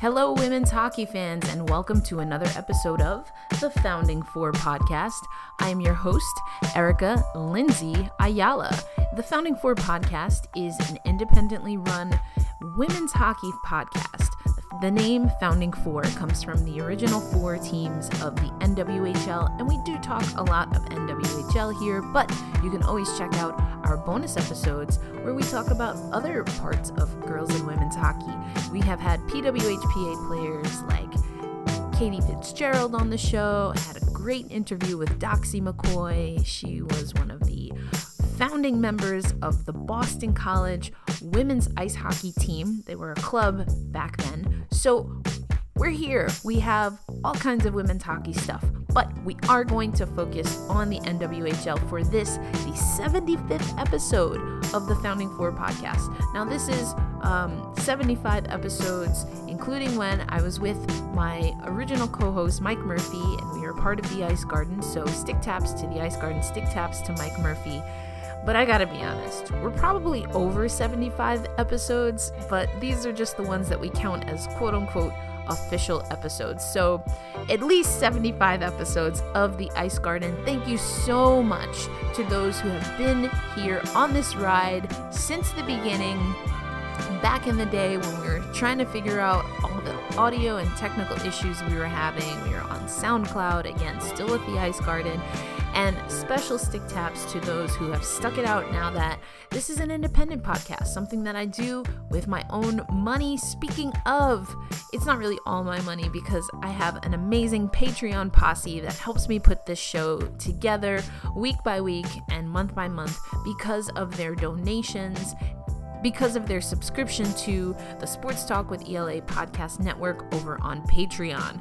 Hello, women's hockey fans, and welcome to another episode of the Founding Four podcast. I am your host, Erica Lindsay Ayala. The Founding Four podcast is an independently run women's hockey podcast. The name Founding Four comes from the original four teams of the NWHL, and we do talk a lot of NWHL here, but you can always check out our bonus episodes where we talk about other parts of girls and women's hockey. We have had PWHPA players like Katie Fitzgerald on the show. Had a great interview with Doxy McCoy. She was one of the founding members of the Boston College women's ice hockey team. They were a club back then. So we're here. We have all kinds of women's hockey stuff, but we are going to focus on the NWHL for this, the 75th episode of the Founding Four podcast. Now, this is um, 75 episodes, including when I was with my original co host, Mike Murphy, and we were part of the Ice Garden. So, stick taps to the Ice Garden, stick taps to Mike Murphy. But I gotta be honest, we're probably over 75 episodes, but these are just the ones that we count as quote unquote official episodes. So, at least 75 episodes of The Ice Garden. Thank you so much to those who have been here on this ride since the beginning. Back in the day when we were trying to figure out all the audio and technical issues we were having, we were on SoundCloud, again, still at the Ice Garden and special stick taps to those who have stuck it out now that this is an independent podcast, something that I do with my own money. Speaking of, it's not really all my money because I have an amazing Patreon posse that helps me put this show together week by week and month by month because of their donations because of their subscription to the Sports Talk with ELA podcast network over on Patreon.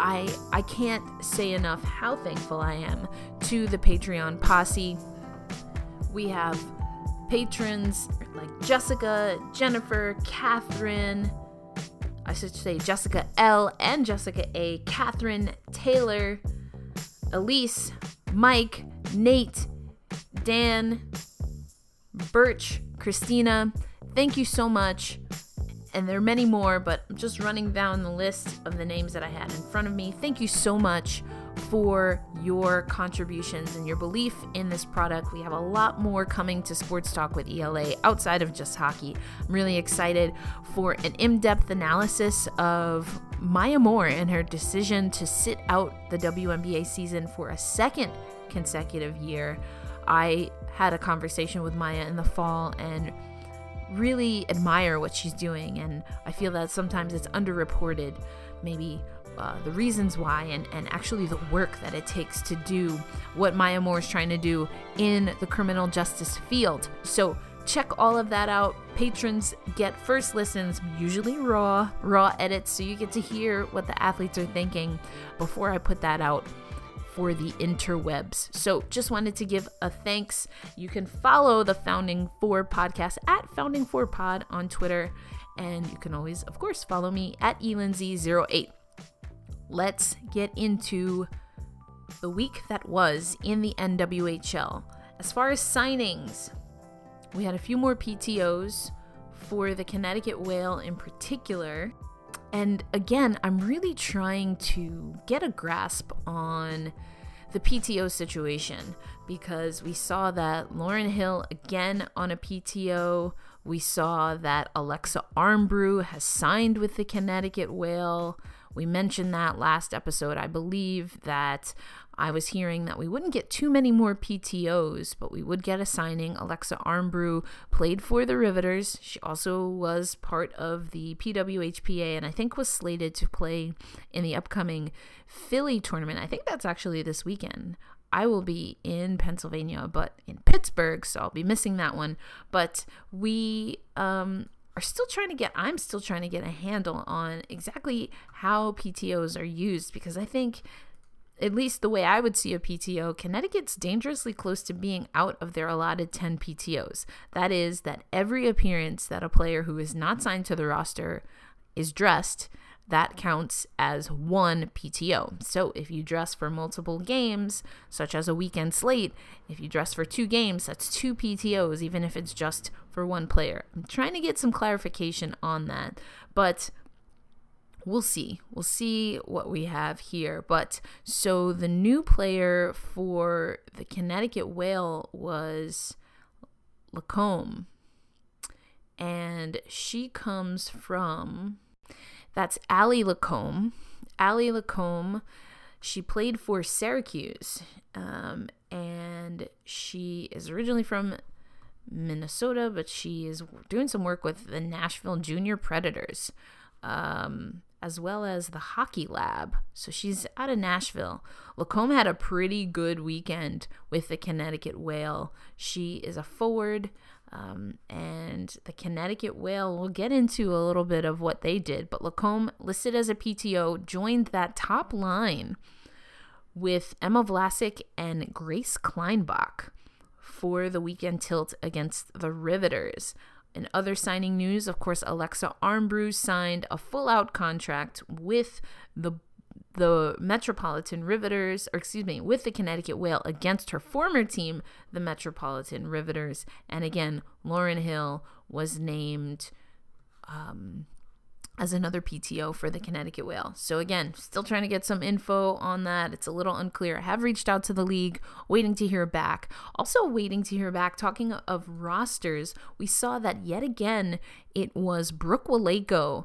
I I can't say enough how thankful I am to the Patreon posse. We have patrons like Jessica, Jennifer, Catherine, I should say Jessica L and Jessica A, Catherine, Taylor, Elise, Mike, Nate, Dan, Birch, Christina. Thank you so much and there are many more, but I'm just running down the list of the names that I had in front of me. Thank you so much for your contributions and your belief in this product. We have a lot more coming to Sports Talk with ELA outside of just hockey. I'm really excited for an in depth analysis of Maya Moore and her decision to sit out the WNBA season for a second consecutive year. I had a conversation with Maya in the fall and really admire what she's doing, and I feel that sometimes it's underreported, maybe uh, the reasons why, and, and actually the work that it takes to do what Maya Moore is trying to do in the criminal justice field. So, check all of that out. Patrons get first listens, usually raw, raw edits, so you get to hear what the athletes are thinking before I put that out for the interwebs. So just wanted to give a thanks. You can follow the Founding Four podcast at Founding Four Pod on Twitter. And you can always, of course, follow me at elindsay08. Let's get into the week that was in the NWHL. As far as signings, we had a few more PTOs for the Connecticut Whale in particular. And again, I'm really trying to get a grasp on the PTO situation because we saw that Lauren Hill again on a PTO. We saw that Alexa Aramburu has signed with the Connecticut Whale. We mentioned that last episode. I believe that I was hearing that we wouldn't get too many more PTOs, but we would get a signing. Alexa Aramburu played for the Riveters. She also was part of the PWHPA and I think was slated to play in the upcoming Philly tournament. I think that's actually this weekend. I will be in Pennsylvania, but in Pittsburgh, so I'll be missing that one. But we um, are still trying to get, I'm still trying to get a handle on exactly how PTOs are used because I think at least the way I would see a PTO, Connecticut's dangerously close to being out of their allotted 10 PTOs. That is, that every appearance that a player who is not signed to the roster is dressed, that counts as one PTO. So if you dress for multiple games, such as a weekend slate, if you dress for two games, that's two PTOs, even if it's just for one player. I'm trying to get some clarification on that. But we'll see. We'll see what we have here. But so the new player for the Connecticut Whale was Lacombe. And she comes from, that's Allie Lacombe. Allie Lacombe, she played for Syracuse. Um, and she is originally from Minnesota, but she is doing some work with the Nashville Junior Predators. Um, as well as the hockey lab. So she's out of Nashville. Lacombe had a pretty good weekend with the Connecticut Whale. She is a forward, um, and the Connecticut Whale, we'll get into a little bit of what they did, but Lacombe, listed as a PTO, joined that top line with Emma Vlasic and Grace Klienbach for the weekend tilt against the Riveters. In other signing news, of course, Alexa Aramburu signed a full out contract with the the Metropolitan Riveters, or excuse me, with the Connecticut Whale against her former team, the Metropolitan Riveters. And again, Lauren Hill was named um, as another PTO for the Connecticut Whale. So again, still trying to get some info on that. It's a little unclear. I have reached out to the league, waiting to hear back. Also waiting to hear back. Talking of rosters, we saw that yet again it was Brooke Wolejko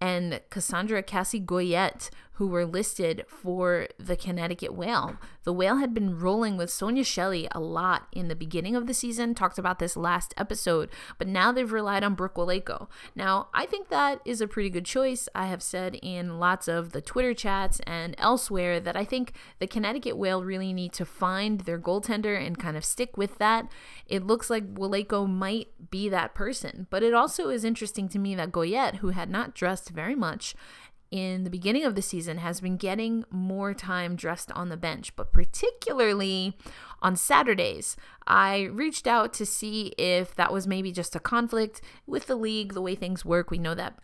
and Cassandra Cassie Goyette who were listed for the Connecticut Whale. The Whale had been rolling with Sonia Shelley a lot in the beginning of the season, talked about this last episode, but now they've relied on Brooke Wolejko. Now, I think that is a pretty good choice. I have said in lots of the Twitter chats and elsewhere that I think the Connecticut Whale really need to find their goaltender and kind of stick with that. It looks like Wolejko might be that person, but it also is interesting to me that Goyette, who had not dressed very much, in the beginning of the season has been getting more time dressed on the bench, but particularly on Saturdays. I reached out to see if that was maybe just a conflict with the league, the way things work. We know that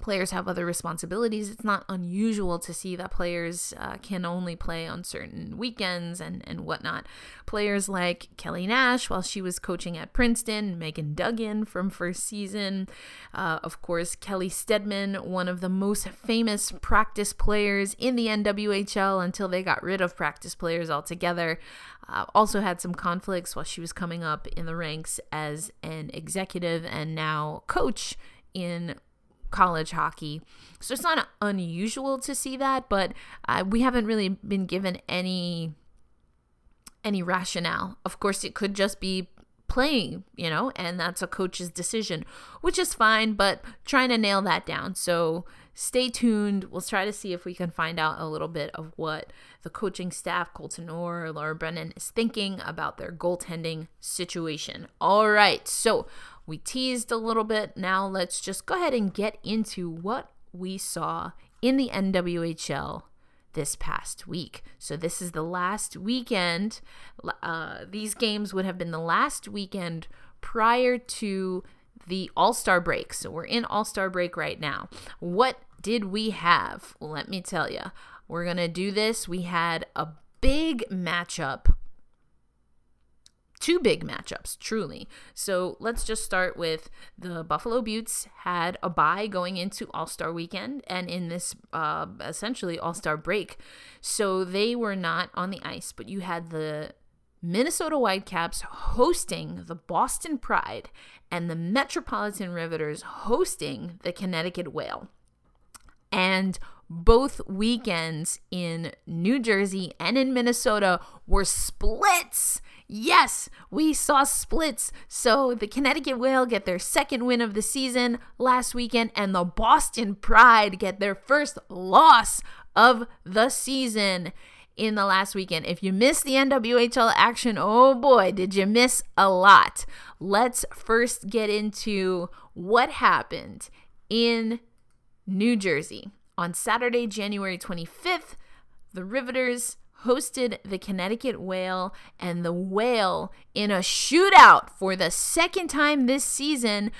players have other responsibilities. It's not unusual to see that players uh, can only play on certain weekends and, and whatnot. Players like Kelly Nash, while she was coaching at Princeton, Megan Duggan from first season, uh, of course, Kelley Steadman, one of the most famous practice players in the NWHL until they got rid of practice players altogether. Uh, also had some conflicts while she was coming up in the ranks as an executive and now coach in college hockey. So it's not unusual to see that, but uh, we haven't really been given any any rationale. Of course, it could just be playing, you know, and that's a coach's decision, which is fine, but trying to nail that down. So stay tuned. We'll try to see if we can find out a little bit of what the coaching staff, Colton Orr, Laura Brennan, is thinking about their goaltending situation. All right, so we teased a little bit. Now let's just go ahead and get into what we saw in the NWHL this past week. So this is the last weekend. Uh, these games would have been the last weekend prior to the All Star break. So we're in All Star break right now. What did we have? Let me tell you. We're going to do this. We had a big matchup two big matchups, truly. So let's just start with the Buffalo Beauts had a bye going into All Star weekend and in this uh, essentially All Star break. So they were not on the ice, but you had the Minnesota Whitecaps hosting the Boston Pride and the Metropolitan Riveters hosting the Connecticut Whale. And both weekends in New Jersey and in Minnesota were splits. Yes, we saw splits. So the Connecticut Whale get their second win of the season last weekend, and the Boston Pride get their first loss of the season in the last weekend. If you missed the NWHL action, oh boy, did you miss a lot. Let's first get into what happened in New Jersey. On Saturday, January 25th, the Riveters hosted the Connecticut Whale, and the Whale, in a shootout for the second time this season,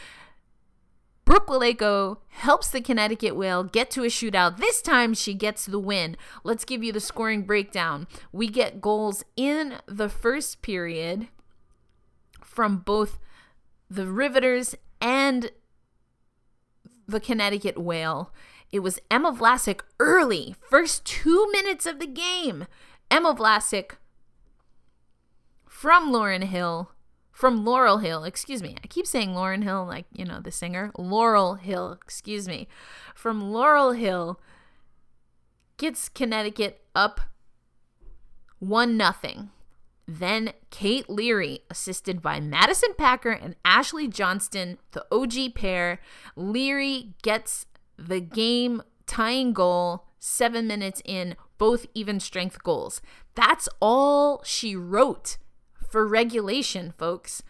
Brooke Wolejko helps the Connecticut Whale get to a shootout. This time she gets the win. Let's give you the scoring breakdown. We get goals in the first period from both the Riveters and the Connecticut Whale. It was Emma Vlasic early, first two minutes of the game. Emma Vlasic from Lauren Hill, from Laurel Hill, excuse me. I keep saying Lauren Hill, like, you know, the singer. Laurel Hill, excuse me. From Laurel Hill gets Connecticut up 1 nothing. Then Kate Leary, assisted by Madison Packer and Ashley Johnston, the OG pair. Leary gets the game tying goal seven minutes in, both even strength goals. That's all she wrote for regulation, folks.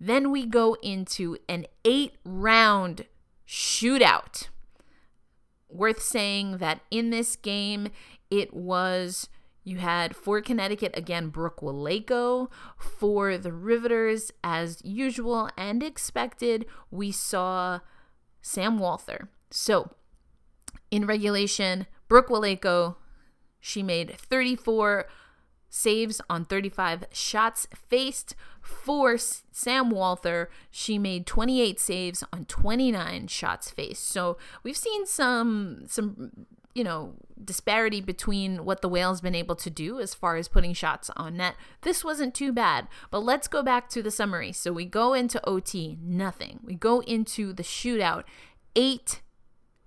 Then we go into an eight round shootout. Worth saying that in this game, it was you had for Connecticut again Brooke Wolejko. For the Riveters, as usual and expected, we saw Sam Walther. So in regulation, Brooke Wolejko, she made 34 saves on 35 shots faced. For Sam Walther, she made 28 saves on 29 shots faced. So we've seen some some you know, disparity between what the whale's been able to do as far as putting shots on net. This wasn't too bad. But let's go back to the summary. So we go into OT, nothing. We go into the shootout, eight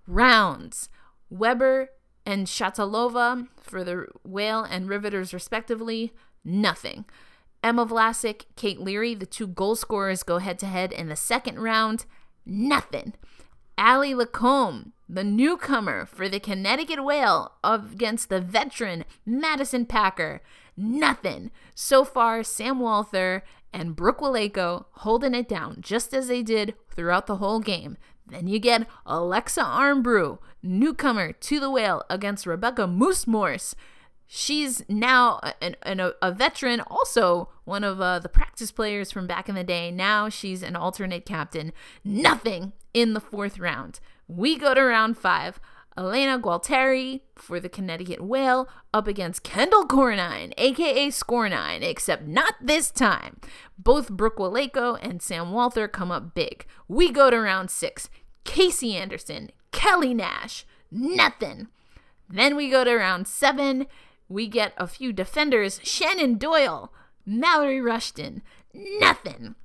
rounds. Weber and Shatalova for the whale and riveters, respectively, nothing. Emma Vlasic, Kate Leary, the two goal scorers, go head to head in the second round, nothing. Allie Lacombe, the newcomer for the Connecticut Whale against the veteran Madison Packer. Nothing. So far, Sam Walther and Brooke Wolejko holding it down just as they did throughout the whole game. Then you get Alexa Aramburu, newcomer to the Whale against Rebecca Moose Morse. She's now an, an, a veteran, also one of uh, the practice players from back in the day. Now she's an alternate captain. Nothing in the fourth round. We go to round five. Elena Gualteri for the Connecticut Whale up against Kendall Cornine, aka Score9, except not this time. Both Brooke Wolejko and Sam Walther come up big. We go to round six. Casey Anderson, Kelly Nash, nothing. Then we go to round seven. We get a few defenders Shannon Doyle, Mallory Rushton, nothing.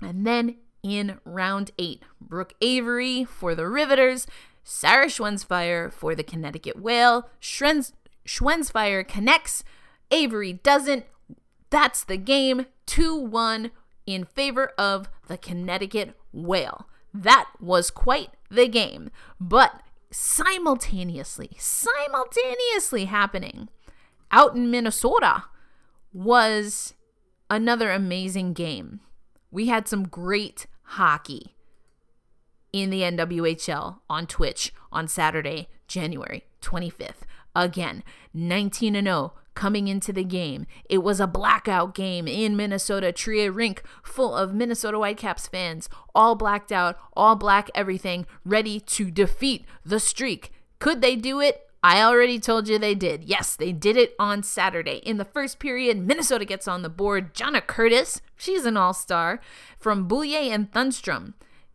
And then in round eight. Brooke Avery for the Riveters, Sarah Schwensfire for the Connecticut Whale. Schrenz- Schwensfire connects, Avery doesn't. That's the game 2 1 in favor of the Connecticut Whale. That was quite the game. But simultaneously, simultaneously happening out in Minnesota was another amazing game. We had some great hockey in the NWHL on Twitch on Saturday, January 25th. Again, 19 0 coming into the game. It was a blackout game in Minnesota, Tria Rink, full of Minnesota Whitecaps fans, all blacked out, all black everything, ready to defeat the streak. Could they do it? I already told you they did. Yes, they did it on Saturday. In the first period, Minnesota gets on the board. Jonna Curtis, she's an all star, from Boulier and Thunstrom,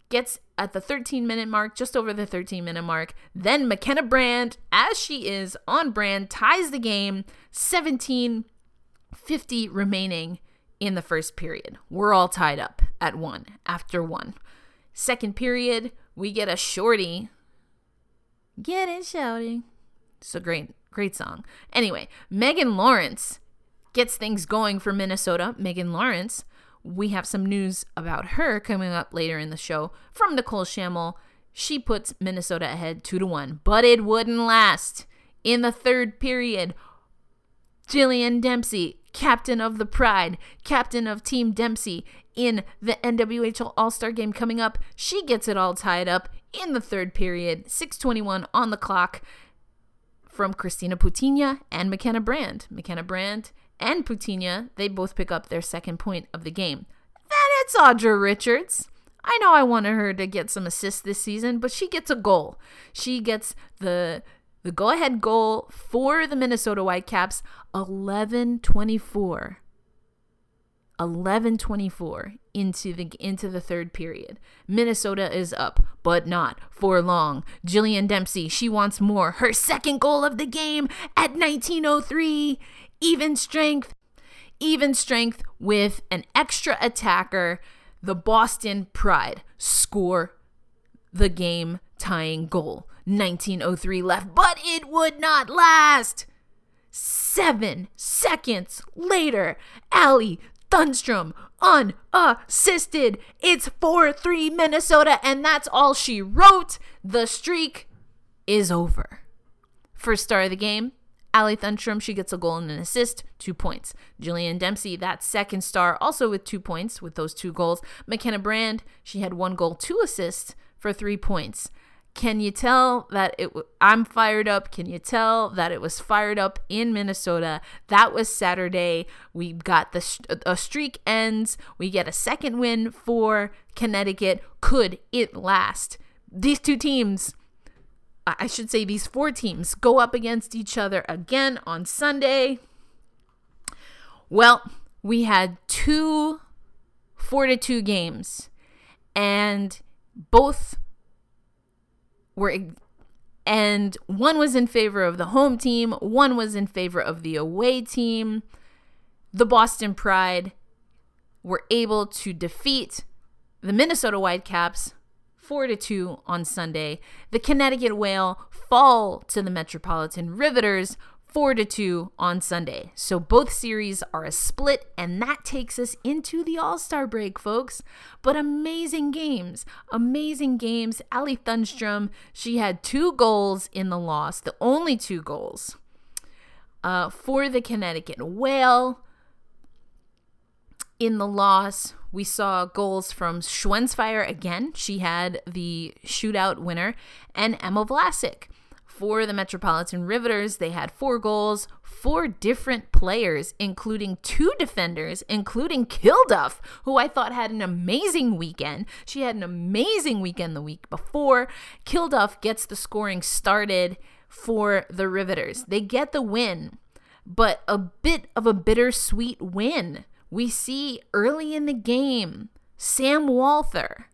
gets at the 13 minute mark, just over the 13 minute mark. Then McKenna Brand, as she is on brand, ties the game 17 50 remaining in the first period. We're all tied up at one after one. Second period, we get a shorty. Get it, shouting. A great, great song. Anyway, Megan Lawrence gets things going for Minnesota. Megan Lawrence, we have some news about her coming up later in the show from Nicole Schammel. She puts Minnesota ahead 2 to 1, but it wouldn't last. In the third period, Jillian Dempsey, captain of the Pride, captain of Team Dempsey in the NWHL All-Star game coming up, she gets it all tied up in the third period, 6:21 on the clock from Christina Putigna and McKenna Brand. McKenna Brand and Putigna, they both pick up their second point of the game. Then it's Audra Richards. I know I wanted her to get some assists this season, but she gets a goal. She gets the the go-ahead goal for the Minnesota Whitecaps 11-24. 11-24 into the into the third period. Minnesota is up, but not for long. Jillian Dempsey, she wants more. Her second goal of the game at 1903. Even strength. Even strength with an extra attacker. The Boston Pride score the game tying goal. 1903 left, but it would not last. Seven seconds later, Allie Thunstrom unassisted. It's 4 3 Minnesota, and that's all she wrote. The streak is over. First star of the game, Allie Thunstrom, she gets a goal and an assist, two points. Jillian Dempsey, that second star, also with two points with those two goals. McKenna Brand, she had one goal, two assists for three points. Can you tell that it? W- I'm fired up. Can you tell that it was fired up in Minnesota? That was Saturday. We got the sh- a streak ends. We get a second win for Connecticut. Could it last? These two teams, I should say, these four teams go up against each other again on Sunday. Well, we had two four to two games, and both were and one was in favor of the home team, one was in favor of the away team. The Boston Pride were able to defeat the Minnesota Whitecaps 4 to 2 on Sunday. The Connecticut Whale fall to the Metropolitan Riveters 4 to 2 on Sunday. So both series are a split and that takes us into the All-Star break, folks. But amazing games. Amazing games. Allie Thunstrom, she had two goals in the loss, the only two goals. Uh, for the Connecticut Whale, in the loss, we saw goals from Schwensfire again. She had the shootout winner, and Emma Vlasic for the Metropolitan Riveters, they had four goals, four different players, including two defenders, including Kilduff, who I thought had an amazing weekend. She had an amazing weekend the week before. Kilduff gets the scoring started for the Riveters. They get the win, but a bit of a bittersweet win. We see early in the game, Sam Walther,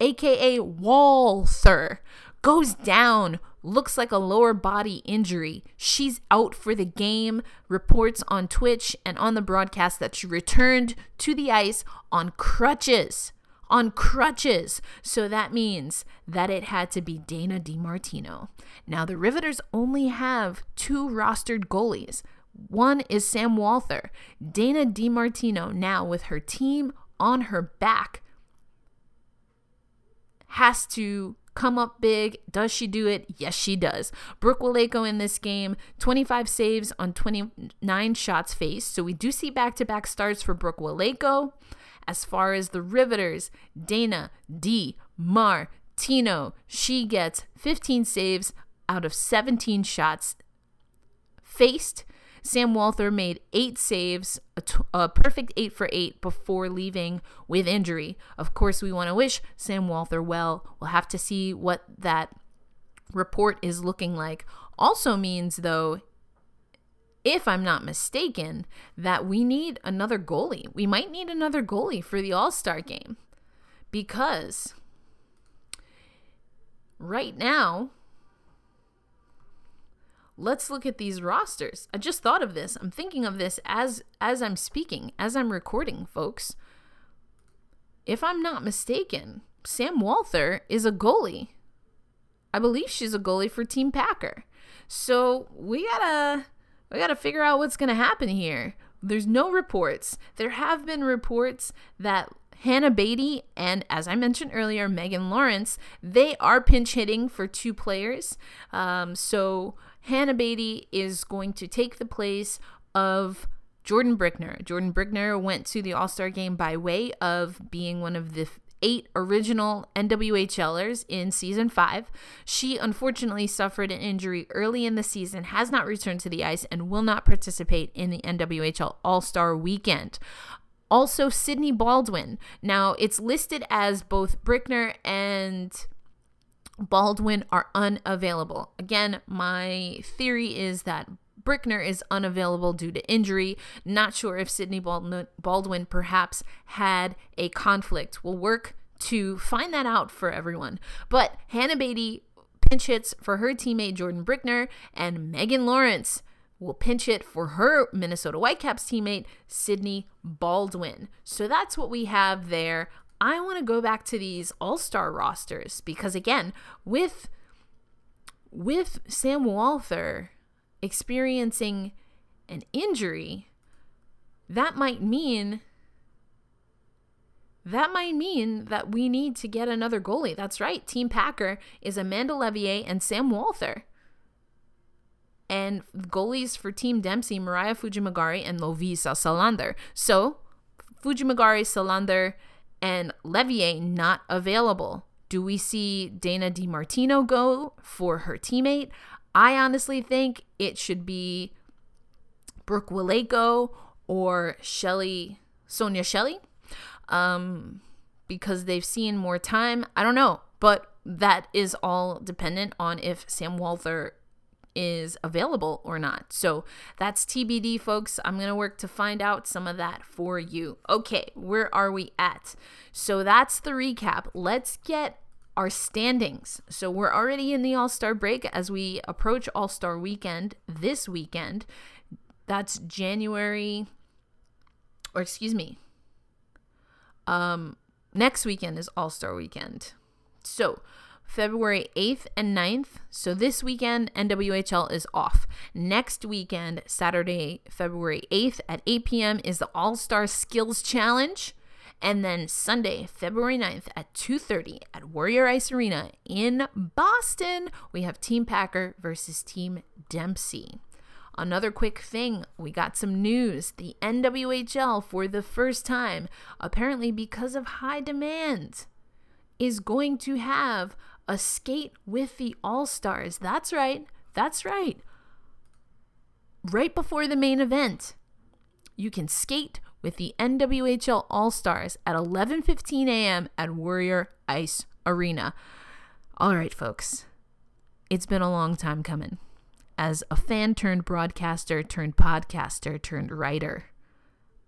aka Walther, goes down looks like a lower body injury. She's out for the game. Reports on Twitch and on the broadcast that she returned to the ice on crutches. On crutches. So that means that it had to be Dana DiMartino. Now, the Riveters only have two rostered goalies. One is Sam Walther. Dana DiMartino, now with her team on her back, has to come up big. Does she do it? Yes, she does. Brooke Wolejko in this game, 25 saves on 29 shots faced. So we do see back to back starts for Brooke Wolejko. As far as the Riveters, Dana D. Martino, she gets 15 saves out of 17 shots faced. Sam Walther made eight saves, a, t- a perfect eight for eight before leaving with injury. Of course, we want to wish Sam Walther well. We'll have to see what that report is looking like. Also means, though, if I'm not mistaken, that we need another goalie. We might need another goalie for the All Star game because right now let's look at these rosters. I just thought of this. I'm thinking of this as as I'm speaking, as I'm recording, folks. If I'm not mistaken, Sam Walther is a goalie. I believe she's a goalie for Team Packer. So we gotta we gotta figure out what's gonna happen here. There's no reports. There have been reports that Hannah Beatty and, as I mentioned earlier, Megan Lawrence, they are pinch hitting for two players. Um, so Hannah Beatty is going to take the place of Jordan Brickner. Jordan Brickner went to the All Star game by way of being one of the eight original NWHLers in season five. She unfortunately suffered an injury early in the season, has not returned to the ice, and will not participate in the NWHL All Star weekend. Also, Sydney Baldwin. Now, it's listed as both Brickner and Baldwin are unavailable. Again, my theory is that Brickner is unavailable due to injury. Not sure if Sydney Baldwin perhaps had a conflict. We'll work to find that out for everyone. But Hannah Beatty pinch hits for her teammate Jordan Brickner, and Megan Lawrence will pinch hit for her Minnesota Whitecaps teammate Sydney Baldwin. So that's what we have there. I want to go back to these all-star rosters because again, with with Sam Walther experiencing an injury, that might mean that might mean that we need to get another goalie. That's right. Team Packer is Amanda Leveille and Sam Walther. And goalies for Team Dempsey, Mariah Fujimagari and Lovisa Selander. So, Fujimagari, Selander, and Leveille not available. Do we see Dana DiMartino go for her teammate? I honestly think it should be Brooke Wolejko or Shelly, Sonia Shelley, um, because they've seen more time. I don't know, but that is all dependent on if Sam Walther is available or not. So that's TBD, folks. I'm going to work to find out some of that for you. Okay, where are we at? So that's the recap. Let's get our standings. So we're already in the All Star break as we approach All Star weekend this weekend. That's January, or excuse me, um, next weekend is All Star weekend. So February 8th and 9th. So this weekend, NWHL is off. Next weekend, Saturday, February 8th at 8 p.m., is the All Star Skills Challenge. And then Sunday, February 9th at 2:30 at Warrior Ice Arena in Boston, we have Team Packer versus Team Dempsey. Another quick thing, we got some news. The NWHL for the first time, apparently because of high demand, is going to have a skate with the All Stars. That's right. That's right. Right before the main event, you can skate with the NWHL All Stars at 11:15 a.m. at Warrior Ice Arena. All right, folks. It's been a long time coming. As a fan turned broadcaster turned podcaster turned writer,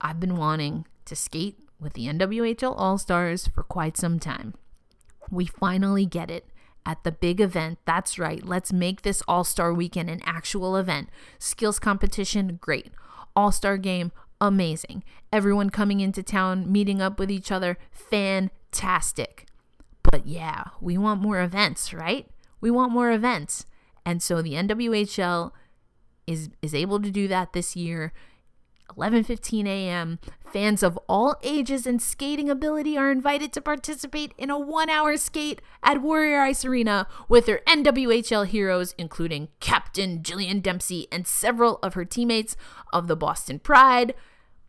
I've been wanting to skate with the NWHL All Stars for quite some time. We finally get it at the big event. That's right. Let's make this All Star weekend an actual event. Skills competition, great. All Star game, amazing. Everyone coming into town, meeting up with each other, fantastic. But yeah, we want more events, right? We want more events. And so the NWHL is is able to do that this year. 11:15 a.m. Fans of all ages and skating ability are invited to participate in a 1-hour skate at Warrior Ice Arena with their NWHL heroes including Captain Jillian Dempsey and several of her teammates of the Boston Pride,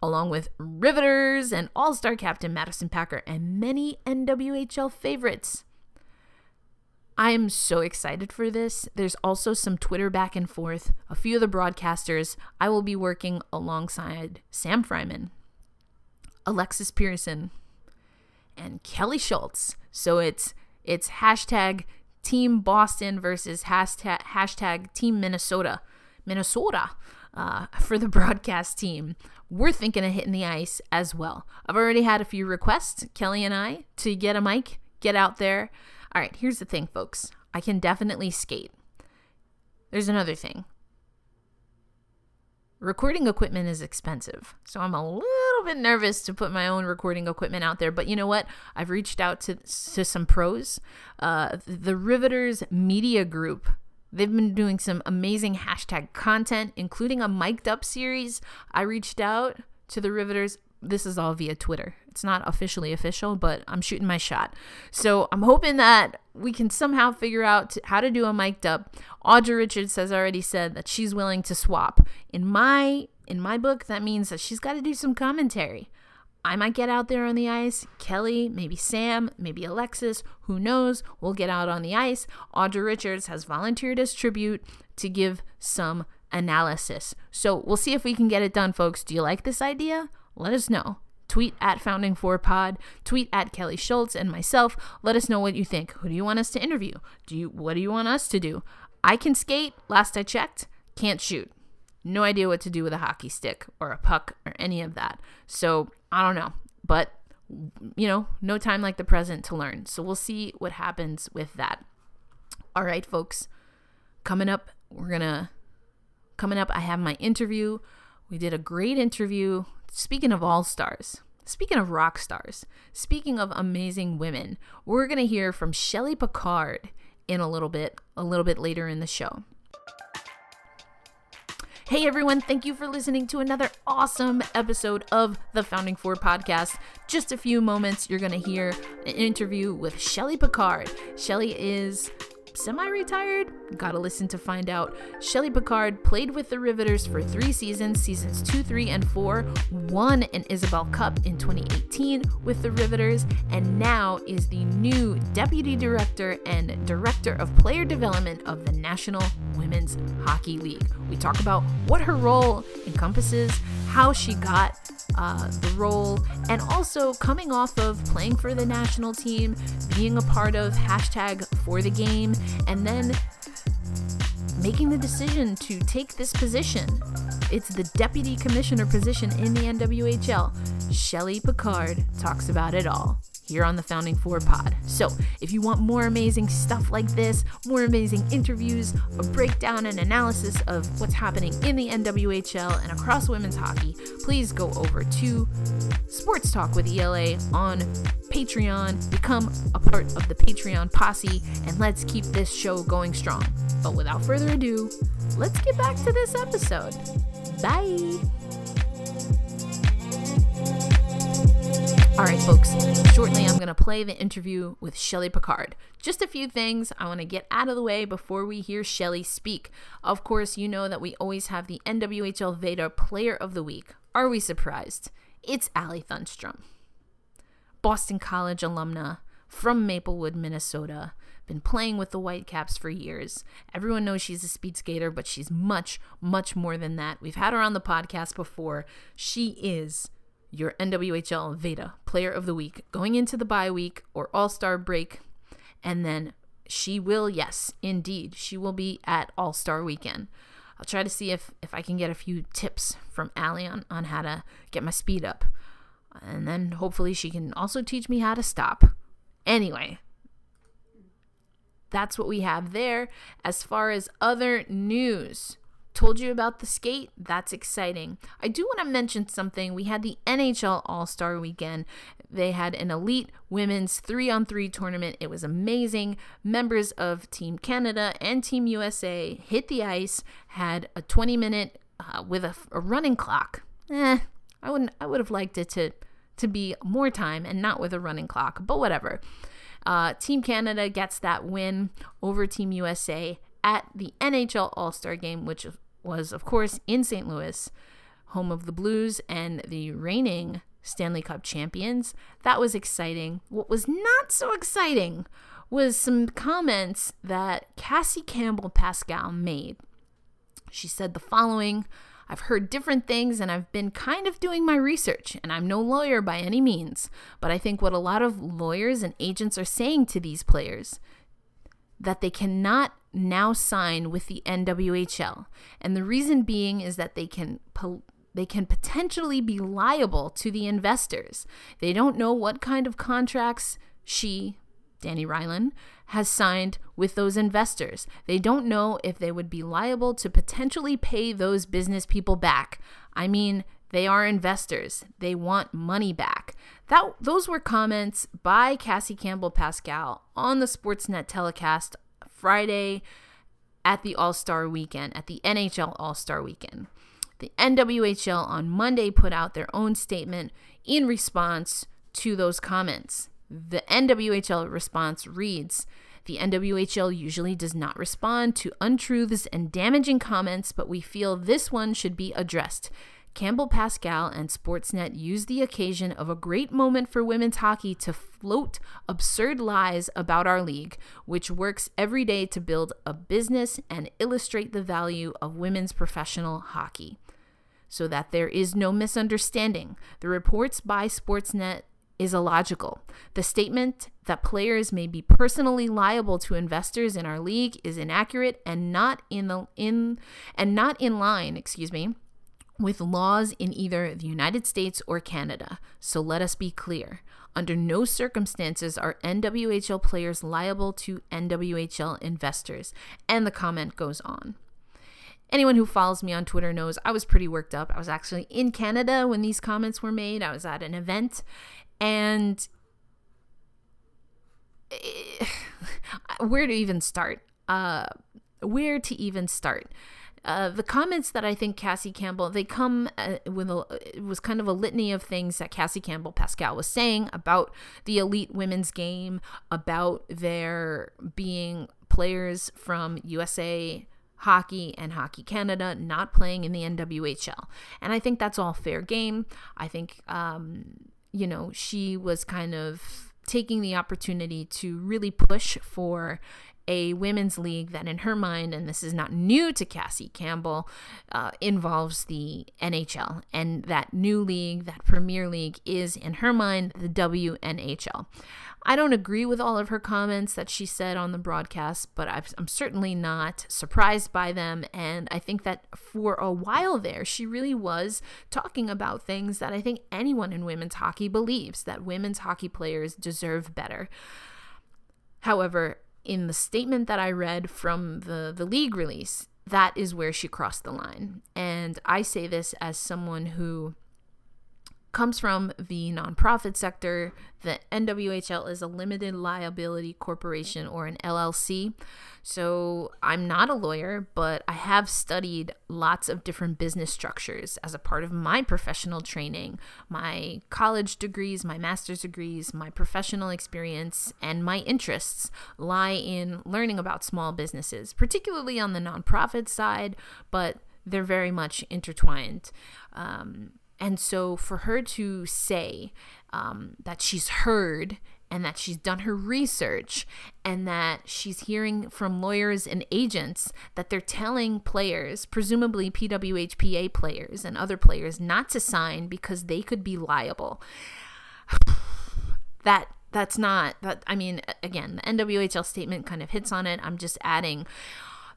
along with Riveters and All-Star Captain Madison Packer and many NWHL favorites. I am so excited for this. There's also some Twitter back and forth. A few of the broadcasters, I will be working alongside Sam Fryman, Alexis Pearson, and Kelly Schultz. So it's it's hashtag Team Boston versus hashtag, hashtag Team Minnesota. Minnesota uh, for the broadcast team. We're thinking of hitting the ice as well. I've already had a few requests, Kelly and I, to get a mic, get out there. All right, here's the thing, folks. I can definitely skate. There's another thing. Recording equipment is expensive, so I'm a little bit nervous to put my own recording equipment out there. But you know what? I've reached out to, to some pros. Uh, the Riveters Media Group They've been doing some amazing hashtag content, including a mic'd up series. I reached out to the Riveters this is all via Twitter. It's not officially official, but I'm shooting my shot. So I'm hoping that we can somehow figure out how to do a mic'd up. Audra Richards has already said that she's willing to swap. In my in my book, that means that she's got to do some commentary. I might get out there on the ice. Kelly, maybe Sam, maybe Alexis, who knows? We'll get out on the ice. Audra Richards has volunteered as tribute to give some analysis. So we'll see if we can get it done, folks. Do you like this idea? let us know. Tweet at Founding4Pod, tweet at Kelly Schultz and myself. Let us know what you think. Who do you want us to interview? Do you what do you want us to do? I can skate, last I checked, can't shoot. no idea what to do with a hockey stick or a puck or any of that. So I don't know. But, you know, no time like the present to learn. So we'll see what happens with that. All right, folks. Coming up, we're going to, coming up, I have my interview. We did a great interview. Speaking of all stars, Speaking of rock stars, speaking of amazing women, we're going to hear from Shelly Picard in a little bit, a little bit later in the show. Hey everyone, thank you for listening to another awesome episode of the Founding Four podcast. Just a few moments, you're going to hear an interview with Shelly Picard. Shelly is semi retired? Gotta listen to find out. Shelly Picard played with the Riveters for three seasons, seasons two, three, and four, won an Isobel Cup in 2018 with the Riveters, and now is the new Deputy Director and Director of Player Development of the National Women's Hockey League. We talk about what her role encompasses, how she got uh, the role, and also coming off of playing for the national team, being a part of hashtag for the game, and then making the decision to take this position. It's the deputy commissioner position in the NWHL. Shelly Picard talks about it all here on the Founding Four pod. So, if you want more amazing stuff like this, more amazing interviews, a breakdown and analysis of what's happening in the NWHL and across women's hockey, please go over to Sports Talk with ELA on Patreon, become a part of the Patreon posse, and let's keep this show going strong. But without further ado, let's get back to this episode. Bye. All right, folks, shortly I'm going to play the interview with Shelly Picard. Just a few things I want to get out of the way before we hear Shelly speak. Of course, you know that we always have the NWHL Veda Player of the Week. Are we surprised? It's Allie Thunstrom. Boston College alumna from Maplewood, Minnesota. Been playing with the Whitecaps for years. Everyone knows she's a speed skater, but she's much, much more than that. We've had her on the podcast before. She is your NWHL Veda Player of the Week going into the bye week or All Star break. And then she will, yes, indeed, she will be at All Star weekend. I'll try to see if, if I can get a few tips from Allie on, on how to get my speed up. And then hopefully she can also teach me how to stop. Anyway, that's what we have there. As far as other news, Told you about the skate? That's exciting. I do want to mention something. We had the NHL All Star weekend. They had an elite women's three on three tournament. It was amazing. Members of Team Canada and Team USA hit the ice, had a 20 minute uh, with a, a running clock. Eh, I wouldn't. I would have liked it to to be more time and not with a running clock, but whatever. Uh, Team Canada gets that win over Team USA at the NHL All Star game, which was, of course, in St. Louis, home of the Blues and the reigning Stanley Cup champions. That was exciting. What was not so exciting was some comments that Cassie Campbell Pascall made. She said the following I've heard different things and I've been kind of doing my research, and I'm no lawyer by any means, but I think what a lot of lawyers and agents are saying to these players that they cannot now sign with the NWHL. And the reason being is that they can po- they can potentially be liable to the investors. They don't know what kind of contracts she, Dani Rylan, has signed with those investors. They don't know if they would be liable to potentially pay those business people back. I mean, they are investors. They want money back. That those were comments by Cassie Campbell Pascall on the Sportsnet telecast Friday at the All Star weekend, at the NHL All Star weekend. The NWHL on Monday put out their own statement in response to those comments. The NWHL response reads The NWHL usually does not respond to untruths and damaging comments, but we feel this one should be addressed. Campbell Pascall and Sportsnet used the occasion of a great moment for women's hockey to float absurd lies about our league, which works every day to build a business and illustrate the value of women's professional hockey. So that there is no misunderstanding, the reports by Sportsnet is illogical. The statement that players may be personally liable to investors in our league is inaccurate and not in the in and not in line, excuse me, with laws in either the United States or Canada. So let us be clear. Under no circumstances are NWHL players liable to NWHL investors. And the comment goes on. Anyone who follows me on Twitter knows I was pretty worked up. I was actually in Canada when these comments were made. I was at an event and where to even start? Uh, where to even start? Uh, the comments that I think Cassie Campbell they come uh, with a it was kind of a litany of things that Cassie Campbell Pascall was saying about the elite women's game, about there being players from USA Hockey and Hockey Canada not playing in the NWHL, and I think that's all fair game. I think um, you know she was kind of taking the opportunity to really push for a women's league that, in her mind, and this is not new to Cassie Campbell, uh, involves the NHL. And that new league, that Premier League, is, in her mind, the WNHL. I don't agree with all of her comments that she said on the broadcast, but i am certainly not surprised by them. And I think that for a while there, she really was talking about things that I think anyone in women's hockey believes that women's hockey players deserve better. However, in the statement that I read from the, the league release, that is where she crossed the line. And I say this as someone who comes from the nonprofit sector. The NWHL is a limited liability corporation or an LLC. So I'm not a lawyer, but I have studied lots of different business structures as a part of my professional training, my college degrees, my master's degrees, my professional experience, and my interests lie in learning about small businesses, particularly on the nonprofit side, but they're very much intertwined. Um, and so for her to say um, that she's heard and that she's done her research and that she's hearing from lawyers and agents that they're telling players, presumably PWHPA players and other players, not to sign because they could be liable. that that's not that I mean again, the NWHL statement kind of hits on it. I'm just adding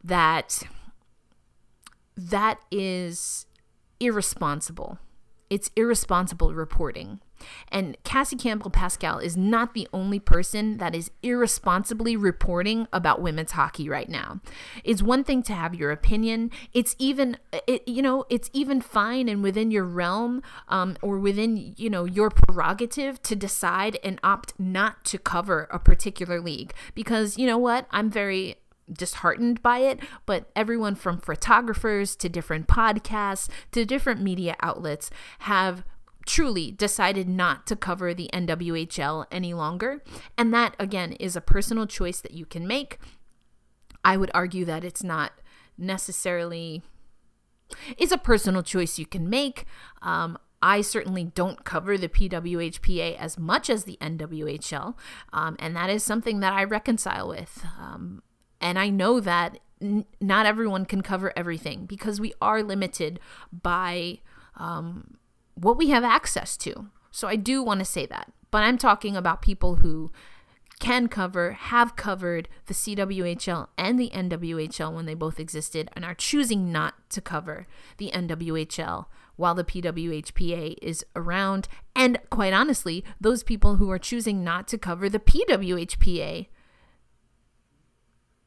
that that is irresponsible it's irresponsible reporting. And Cassie Campbell Pascall is not the only person that is irresponsibly reporting about women's hockey right now. It's one thing to have your opinion. It's even, it, you know, it's even fine and within your realm um, or within, you know, your prerogative to decide and opt not to cover a particular league. Because, you know what? I'm very disheartened by it, but everyone from photographers to different podcasts to different media outlets have truly decided not to cover the NWHL any longer. And that, again, is a personal choice that you can make. I would argue that it's not necessarily. It's a personal choice you can make. Um, I certainly don't cover the PWHPA as much as the NWHL, um, and that is something that I reconcile with. Um, and I know that n- not everyone can cover everything because we are limited by um, what we have access to. So I do want to say that. But I'm talking about people who can cover, have covered the CWHL and the NWHL when they both existed, and are choosing not to cover the NWHL while the PWHPA is around. And quite honestly, those people who are choosing not to cover the PWHPA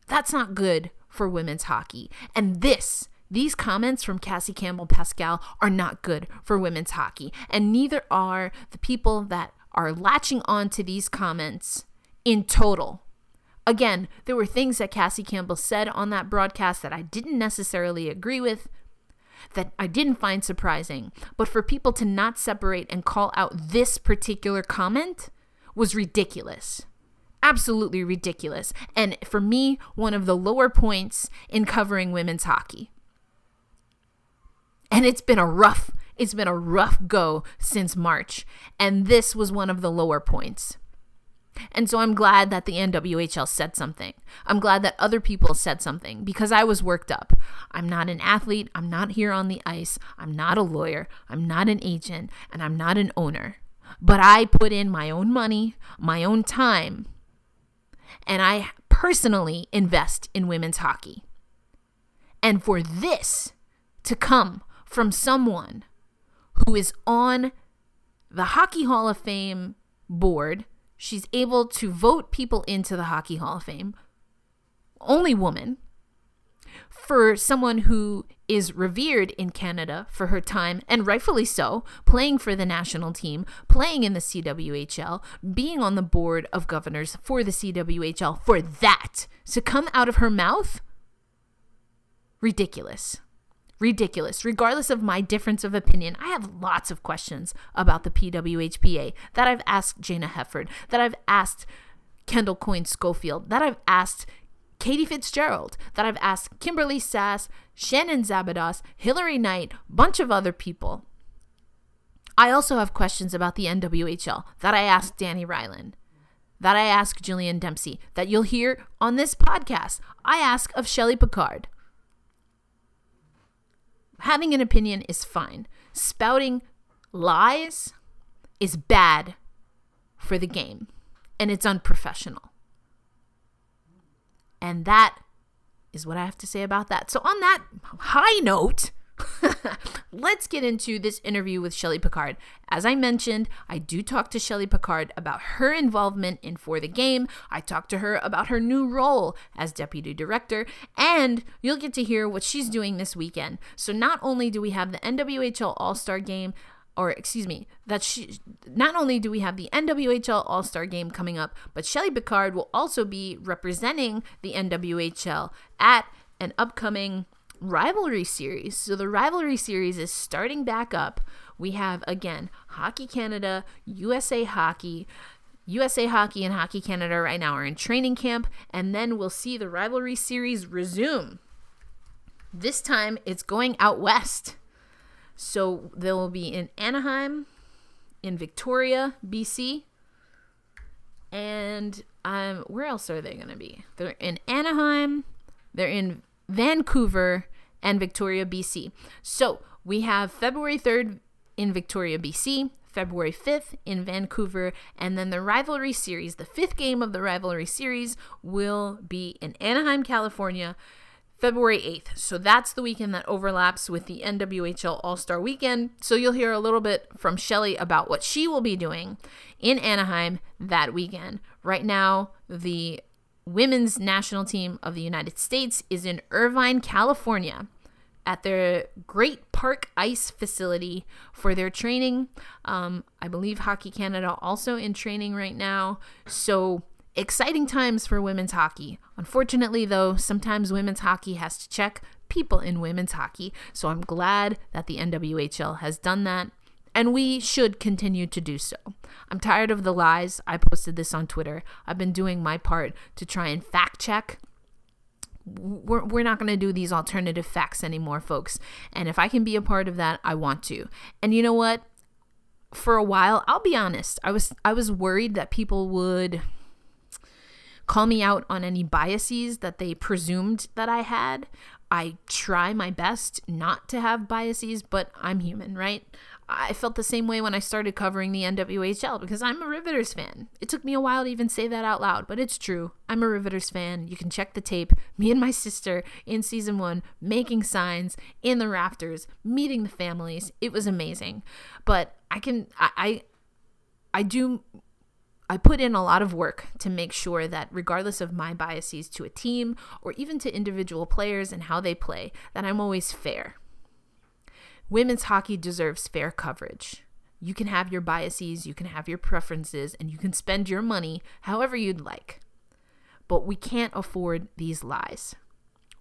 that's not good for women's hockey. And this, these comments from Cassie Campbell Pascall are not good for women's hockey. And neither are the people that are latching on to these comments in total. Again, there were things that Cassie Campbell said on that broadcast that I didn't necessarily agree with, that I didn't find surprising. But for people to not separate and call out this particular comment was ridiculous absolutely ridiculous. And for me, one of the lower points in covering women's hockey. And it's been a rough, it's been a rough go since March. And this was one of the lower points. And so I'm glad that the NWHL said something. I'm glad that other people said something because I was worked up. I'm not an athlete. I'm not here on the ice. I'm not a lawyer. I'm not an agent. And I'm not an owner. but I put in my own money, my own time, and I personally invest in women's hockey. And for this to come from someone who is on the Hockey Hall of Fame board, she's able to vote people into the Hockey Hall of Fame, only woman, for someone who is revered in Canada for her time, and rightfully so, playing for the national team, playing in the CWHL, being on the board of governors for the CWHL, for that to come out of her mouth, ridiculous. Ridiculous. Regardless of my difference of opinion, I have lots of questions about the PWHPA that I've asked Jayna Hefford, that I've asked Kendall Coyne Schofield, that I've asked Katie Fitzgerald, that I've asked Kimberly Sass, Shannon Szabados, Hilary Knight, bunch of other people. I also have questions about the NWHL that I asked Dani Rylan, that I ask Jillian Dempsey, that you'll hear on this podcast. I ask of Shelly Picard. Having an opinion is fine. Spouting lies is bad for the game, and it's unprofessional. And that is what I have to say about that. So, on that high note, let's get into this interview with Shelly Picard. As I mentioned, I do talk to Shelly Picard about her involvement in For the Game. I talk to her about her new role as deputy director, and you'll get to hear what she's doing this weekend. So, not only do we have the NWHL All Star game, or excuse me, that she not only do we have the NWHL All Star Game coming up, but Shelly Picard will also be representing the NWHL at an upcoming rivalry series. So the rivalry series is starting back up. We have again Hockey Canada, USA Hockey. USA Hockey and Hockey Canada right now are in training camp, and then we'll see the rivalry series resume. This time it's going out west. So they will be in Anaheim, in Victoria, BC, and um, where else are they going to be? They're in Anaheim, they're in Vancouver, and Victoria, BC. So we have February 3rd in Victoria, BC, February 5th in Vancouver, and then the rivalry series, the fifth game of the rivalry series, will be in Anaheim, California, February 8th. So that's the weekend that overlaps with the NWHL All Star Weekend. So you'll hear a little bit from Shelly about what she will be doing in Anaheim that weekend. Right now, the women's national team of the United States is in Irvine, California. At their Great Park Ice facility for their training. Um, I believe Hockey Canada also in training right now. So Exciting times for women's hockey. Unfortunately, though, sometimes women's hockey has to check people in women's hockey. So I'm glad that the NWHL has done that, and we should continue to do so. I'm tired of the lies. I posted this on Twitter. I've been doing my part to try and fact check we're, we're not going to do these alternative facts anymore, folks. And if I can be a part of that, I want to. And you know what? For a while, I'll be honest, I was I was worried that people would call me out on any biases that they presumed that I had. I try my best not to have biases, but I'm human, right? I felt the same way when I started covering the NWHL because I'm a Riveters fan. It took me a while to even say that out loud, but it's true. I'm a Riveters fan. You can check the tape. Me and my sister in season one making signs in the rafters, meeting the families. It was amazing. But I can, I, I, I do I put in a lot of work to make sure that regardless of my biases to a team or even to individual players and how they play, that I'm always fair. Women's hockey deserves fair coverage. You can have your biases, you can have your preferences, and you can spend your money however you'd like. But we can't afford these lies.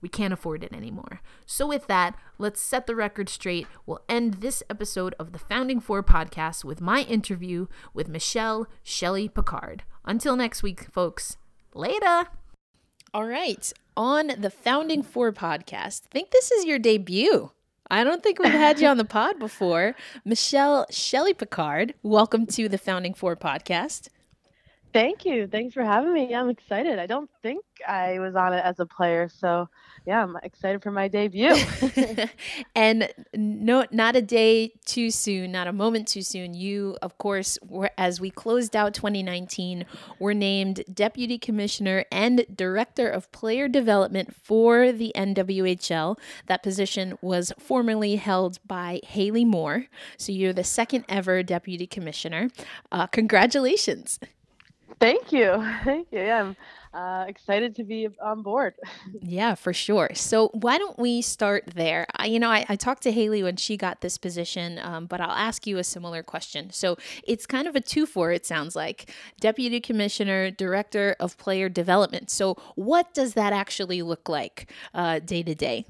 We can't afford it anymore. So, with that, let's set the record straight. We'll end this episode of the Founding Four podcast with my interview with Michelle Shelly Picard. Until next week, folks, later. All right. On the Founding Four podcast, I think this is your debut. I don't think we've had you on the pod before. Michelle Shelly Picard, welcome to the Founding Four podcast. Thank you. Thanks for having me. I'm excited. I don't think I was on it as a player, so yeah, I'm excited for my debut. and no, not a day too soon, not a moment too soon. You, of course, were, as we closed out 2019, were named Deputy Commissioner and Director of Player Development for the NWHL. That position was formerly held by Hayley Moore. So you're the second ever Deputy Commissioner. Uh, congratulations. Thank you. Thank you. Yeah, I'm uh, excited to be on board. yeah, for sure. So why don't we start there? I, you know, I, I talked to Hayley when she got this position, um, but I'll ask you a similar question. So it's kind of a two for it sounds like deputy commissioner, director of player development. So what does that actually look like uh, day to day?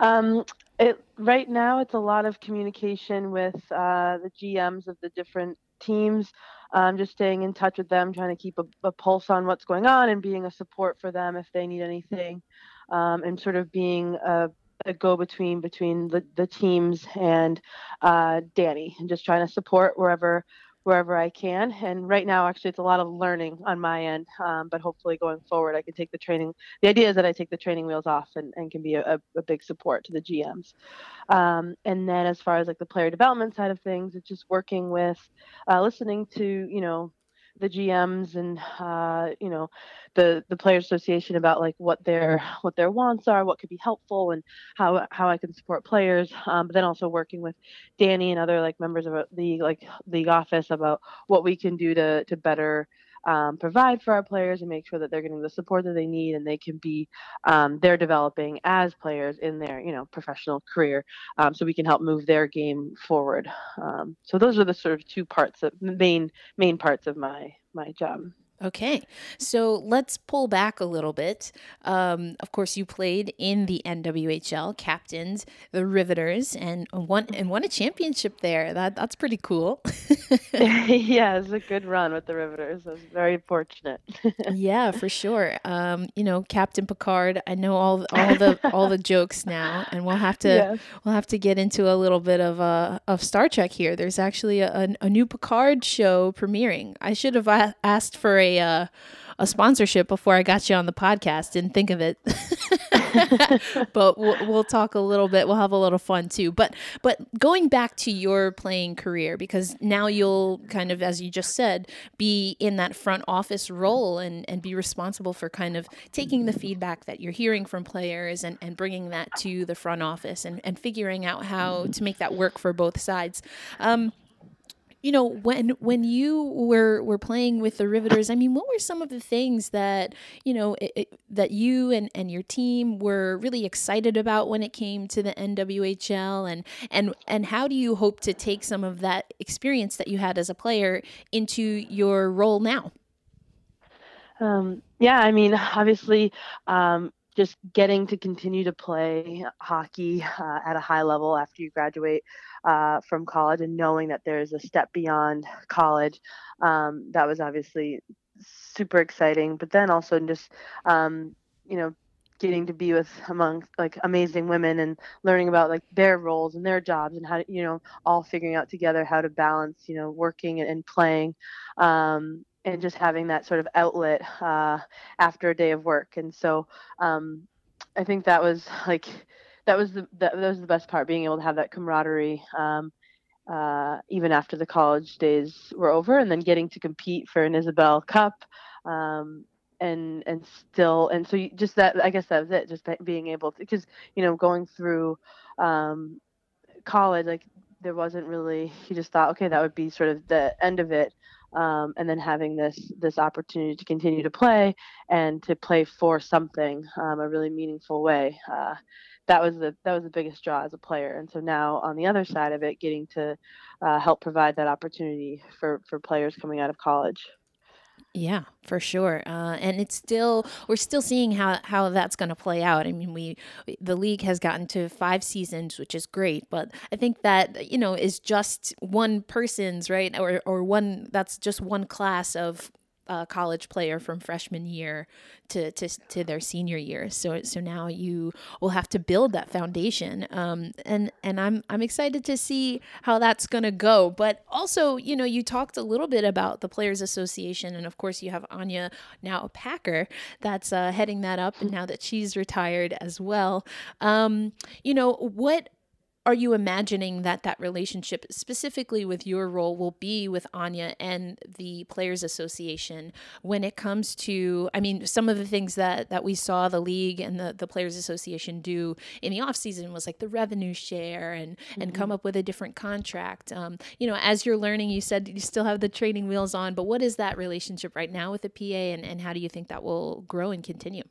Um, it right now it's a lot of communication with uh, the GMs of the different teams um, just staying in touch with them, trying to keep a, a, pulse on what's going on and being a support for them if they need anything, um, and sort of being a, a go-between between the, the teams and uh, Dani, and just trying to support wherever wherever I can. And right now, actually, it's a lot of learning on my end. Um, but hopefully, going forward, I can take the training. The idea is that I take the training wheels off and, and can be a, a big support to the GMs. Um, and then, as far as like the player development side of things, it's just working with, uh, listening to you know the GMs and uh, you know the the player association about like what their what their wants are, what could be helpful, and how how I can support players. Um, but then also working with Dani and other like members of the like league office about what we can do to to better um, provide for our players and make sure that they're getting the support that they need and they can be um, they're developing as players in their you know professional career um, so we can help move their game forward. Um, so those are the sort of two parts of main main parts of my my job Okay, so let's pull back a little bit. Um, of course, you played in the NWHL, captained the Riveters, and won and won a championship there. That that's pretty cool. yeah, it was a good run with the Riveters. I was very fortunate. yeah, for sure. Um, you know, Captain Picard. I know all all the all the jokes now, and we'll have to yes. we'll have to get into a little bit of uh, of Star Trek here. There's actually a, a new Picard show premiering. I should have asked for a uh, a sponsorship before I got you on the podcast. Didn't think of it, but we'll, we'll, talk a little bit. We'll have a little fun too. But but going back to your playing career, because now you'll kind of, as you just said, be in that front office role and and be responsible for kind of taking the feedback that you're hearing from players and and bringing that to the front office and and figuring out how to make that work for both sides. Um, you know when when you were were playing with the riveters i mean what were some of the things that you know it, it, that you and and your team were really excited about when it came to the nwhl and and and how do you hope to take some of that experience that you had as a player into your role now? Um, yeah i mean obviously um, just getting to continue to play hockey uh, at a high level after you graduate uh, from college and knowing that there's a step beyond college um, that was obviously super exciting. But then also just um, you know getting to be with among like amazing women and learning about like their roles and their jobs and how to you know all figuring out together how to balance you know working and, playing um, and just having that sort of outlet uh, after a day of work. And so um, I think that was like that was the that, was the best part, being able to have that camaraderie. Um, uh, even after the college days were over, and then getting to compete for an Isobel Cup, um, and and still, and so you, just that, I guess that was it. Just being able to, because you know, going through um, college, like there wasn't really. You just thought, okay, that would be sort of the end of it um, and then having this this opportunity to continue to play and to play for something um, a really meaningful way uh, that was the that was the biggest draw as a player. And so now on the other side of it getting to uh, help provide that opportunity for for players coming out of college yeah, for sure. Uh, and it's still we're still seeing how how that's going to play out. I mean, we the league has gotten to five seasons, which is great, but I think that you know is just one person's right or or one that's just one class of uh, college player from freshman year to, to to their senior year. So so now you will have to build that foundation. Um, and and I'm I'm excited to see how that's gonna go. But also, you know, you talked a little bit about the Players Association, and of course, you have Anya now a Packer that's uh, heading that up, and now that she's retired as well. Um, you know what are you imagining that that relationship specifically with your role will be with Anya and the players association when it comes to I mean some of the things that that we saw the league and the, the players association do in the off season was like the revenue share and mm-hmm. and come up with a different contract um, you know as you're learning you said you still have the training wheels on but what is that relationship right now with the PA and, and how do you think that will grow and continue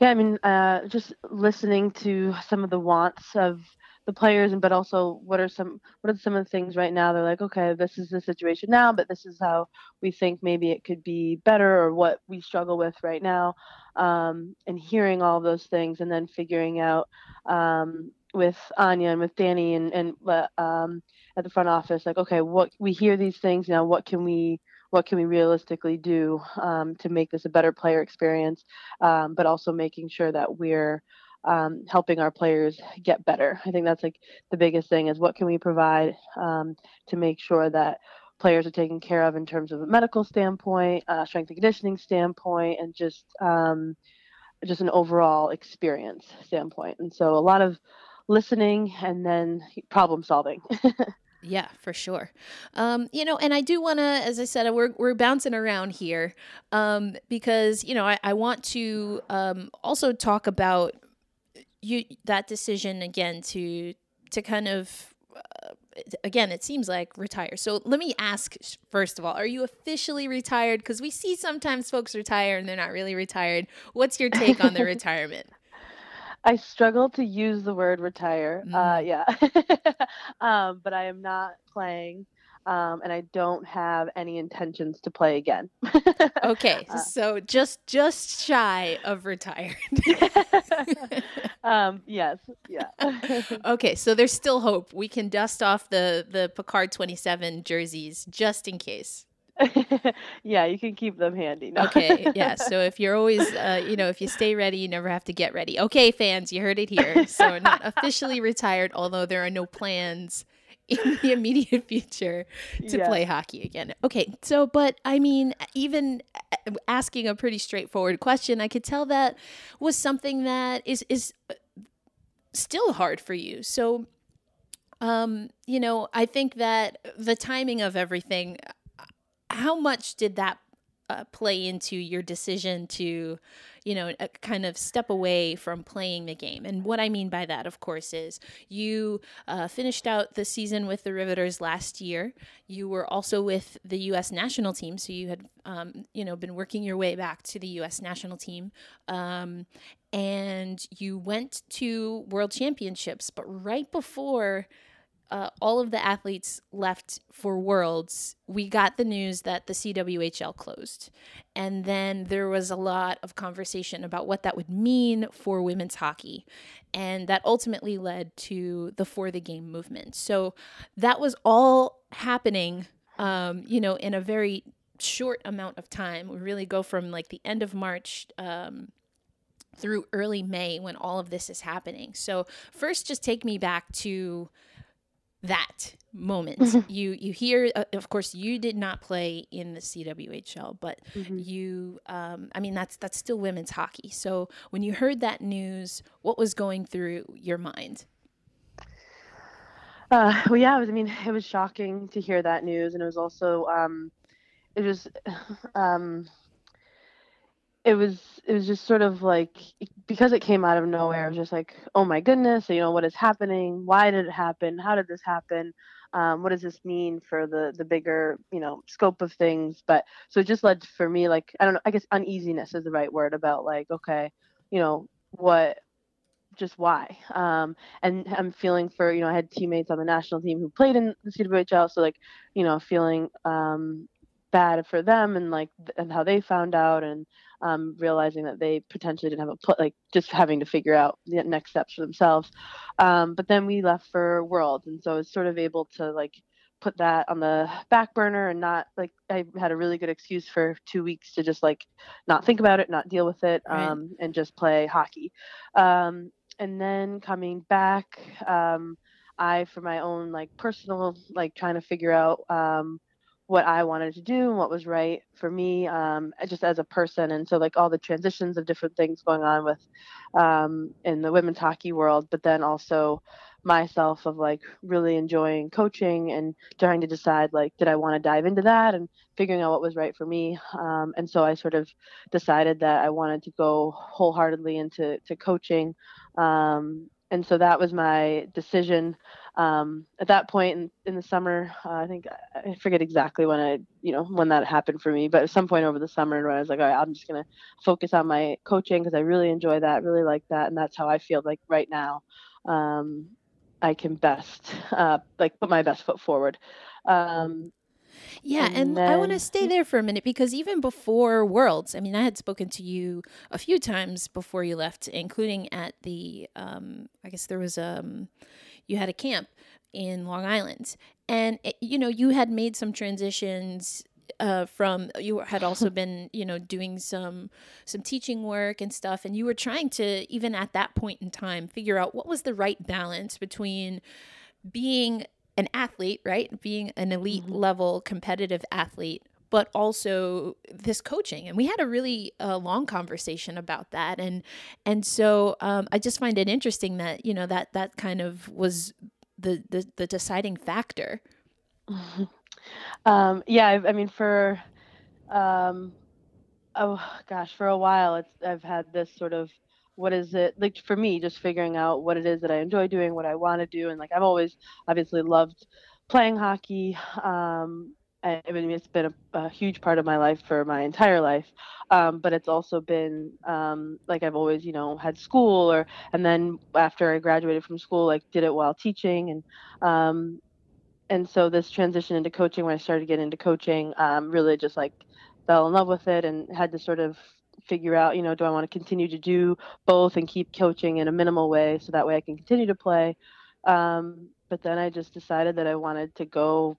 yeah, I mean, uh, just listening to some of the wants of the players, and but also what are some what are some of the things right now? They're like, okay, this is the situation now, but this is how we think maybe it could be better, or what we struggle with right now. Um, and hearing all those things, and then figuring out um, with Anya and with Dani and and uh, um, at the front office, like, okay, what we hear these things now. What can we what can we realistically do um, to make this a better player experience, um, but also making sure that we're um, helping our players get better. I think that's like the biggest thing is what can we provide um, to make sure that players are taken care of in terms of a medical standpoint, uh, strength and conditioning standpoint, and just um, just an overall experience standpoint. And so a lot of listening and then problem solving. Yeah, for sure. Um, you know, and I do want to, as I said, we're, we're bouncing around here um, because, you know, I, I want to um, also talk about you that decision again to to kind of uh, again it seems like retire. So let me ask first of all are you officially retired? Because we see sometimes folks retire and they're not really retired. What's your take on the retirement I struggle to use the word retire. Uh, mm. Uh, yeah, um, but I am not playing, um, and I don't have any intentions to play again. okay, uh, so just just shy of retired. um, yes, yeah. okay, so there's still hope. We can dust off the the Picard 27 jerseys just in case. yeah, you can keep them handy. Okay, yeah. So if you're always, uh, you know, if you stay ready, you never have to get ready. Okay, fans, you heard it here. So not officially retired, although there are no plans in the immediate future to yeah. play hockey again. Okay, so but I mean, even uh, asking a pretty straightforward question, I could tell that was something that is is uh, still hard for you. So um, you know, I think that the timing of everything how much did that uh, play into your decision to, you know, uh, kind of step away from playing the game. And what I mean by that, of course, is you uh, finished out the season with the Riveters last year. You were also with the U.S. national team, so you had, um, you know, been working your way back to the U.S. national team. Um, and you went to World Championships, but right before uh, all of the athletes left for Worlds, we got the news that the CWHL closed. And then there was a lot of conversation about what that would mean for women's hockey. And that ultimately led to the For the Game movement. So that was all happening, um, you know, in a very short amount of time. We really go from like the end of March. Um, through early May when all of this is happening. So, first, just take me back to that moment. Mm-hmm. You you hear, uh, of course, you did not play in the CWHL, but mm-hmm. you, um, I mean, that's that's still women's hockey. So when you heard that news, what was going through your mind? Uh, well, yeah, was, I mean, it was shocking to hear that news, and it was also, um, it was, um, it was it was just sort of like because it came out of nowhere I was just like oh my goodness you know what is happening? Why did it happen? How did this happen? Um, what does this mean for the the bigger you know scope of things? But so it just led for me like i don't know i guess uneasiness is the right word about like okay you know what just why? Um, and i'm feeling for you know i had teammates on the national team who played in the cwhl so like you know feeling um, bad for them and like and how they found out and um, realizing that they potentially didn't have a put like just having to figure out the next steps for themselves. Um, but then we left for world and so I was sort of able to like put that on the back burner and not like I had a really good excuse for two weeks to just like not think about it, not deal with it, Right. um, and just play hockey. Um, and then coming back, um, I for my own like personal like trying to figure out um, what I wanted to do and what was right for me, um, just as a person. And so like all the transitions of different things going on with um, in the women's hockey world, but then also myself of like really enjoying coaching and trying to decide like did I want to dive into that and figuring out what was right for me. Um, and so I sort of decided that I wanted to go wholeheartedly into to coaching. Um, and so that was my decision um, at that point in, in the summer. Uh, I think I forget exactly when I, you know, when that happened for me, but at some point over the summer when I was like, all right, I'm just gonna focus on my coaching because I really enjoy that, really like that, and that's how I feel like right now. Um, I can best uh, like put my best foot forward. Um, Yeah, and and I want to stay there for a minute because even before Worlds, I mean, I had spoken to you a few times before you left, including at the, um, I guess there was um, you had a camp in Long Island, and it, you know, you had made some transitions. Uh, from you had also been you know doing some some teaching work and stuff and you were trying to even at that point in time figure out what was the right balance between being an athlete, right? Being an elite Mhm. level competitive athlete, but also this coaching. And we had a really uh, long conversation about that. And and so um, I just find it interesting that you know that that kind of was the the, the deciding factor. um, yeah, I, I mean for um, oh gosh, for a while it's I've had this sort of what is it like for me just figuring out what it is that I enjoy doing, what I want to do and like I've always obviously loved playing hockey um I I mean it's been a, a huge part of my life for my entire life. Um but it's also been um like I've always you know had school or and then after I graduated from school like did it while teaching and um and so this transition into coaching when i started to get into coaching um, really just like fell in love with it and had to sort of figure out you know do i want to continue to do both and keep coaching in a minimal way so that way i can continue to play? Um, but then i just decided that i wanted to go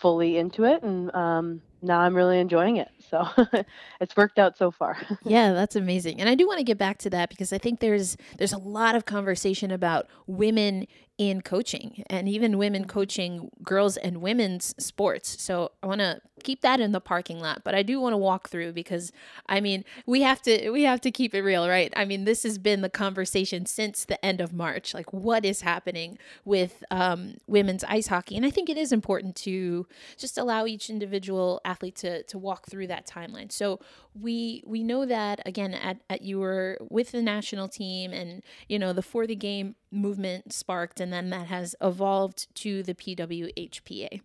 fully into it and um, now i'm really enjoying it so it's worked out so far Yeah, that's amazing. And I do want to get back to that because I think there's there's a lot of conversation about women in coaching and even women coaching girls and women's sports. So I want to keep that in the parking lot, but I do want to walk through because I mean, we have to we have to keep it real, right? I mean, this has been the conversation since the end of March. Like what is happening with um, women's ice hockey? And I think it is important to just allow each individual athlete to to walk through that timeline. So we we know that again at, at you were with the national team and you know the for the game movement sparked and then that has evolved to the PWHPA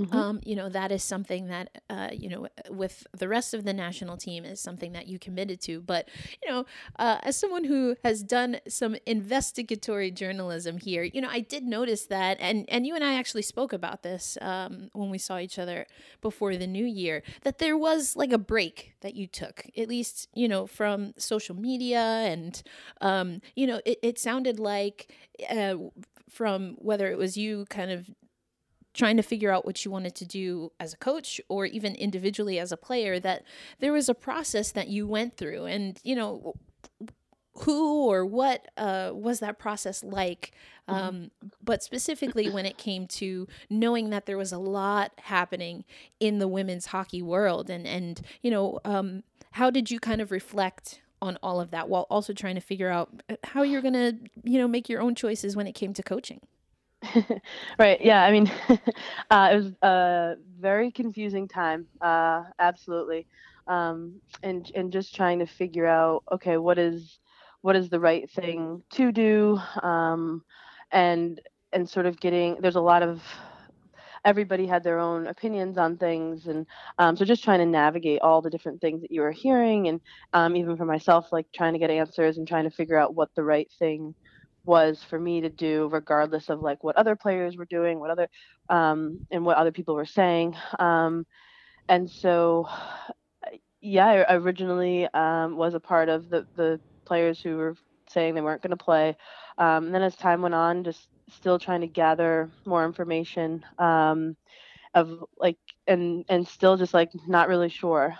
Mhm. um, you know that is something that uh, you know with the rest of the national team is something that you committed to but you know uh, as someone who has done some investigatory journalism here you know i did notice that and and you and i actually spoke about this um, when we saw each other before the new year that there was like a break that you took at least you know from social media and um, you know it, it sounded like uh, from whether it was you kind of trying to figure out what you wanted to do as a coach or even individually as a player that there was a process that you went through. And you know who or what uh, was that process like? Um, but specifically when it came to knowing that there was a lot happening in the women's hockey world and and you know um, how did you kind of reflect on all of that while also trying to figure out uh, how you're gonna you know make your own choices when it came to coaching right yeah i mean uh, it was a very confusing time uh, absolutely. Um, and and just trying to figure out okay what is what is the right thing to do? Um, and and sort of getting there's a lot of everybody had their own opinions on things and um, so just trying to navigate all the different things that you were hearing and um, even for myself like trying to get answers and trying to figure out what the right thing was for me to do regardless of like what other players were doing what other um, and what other people were saying um, and so yeah i originally um, was a part of the, the players who were saying they weren't going to play um, and then as time went on just still trying to gather more information um, of like and and still just like not really sure.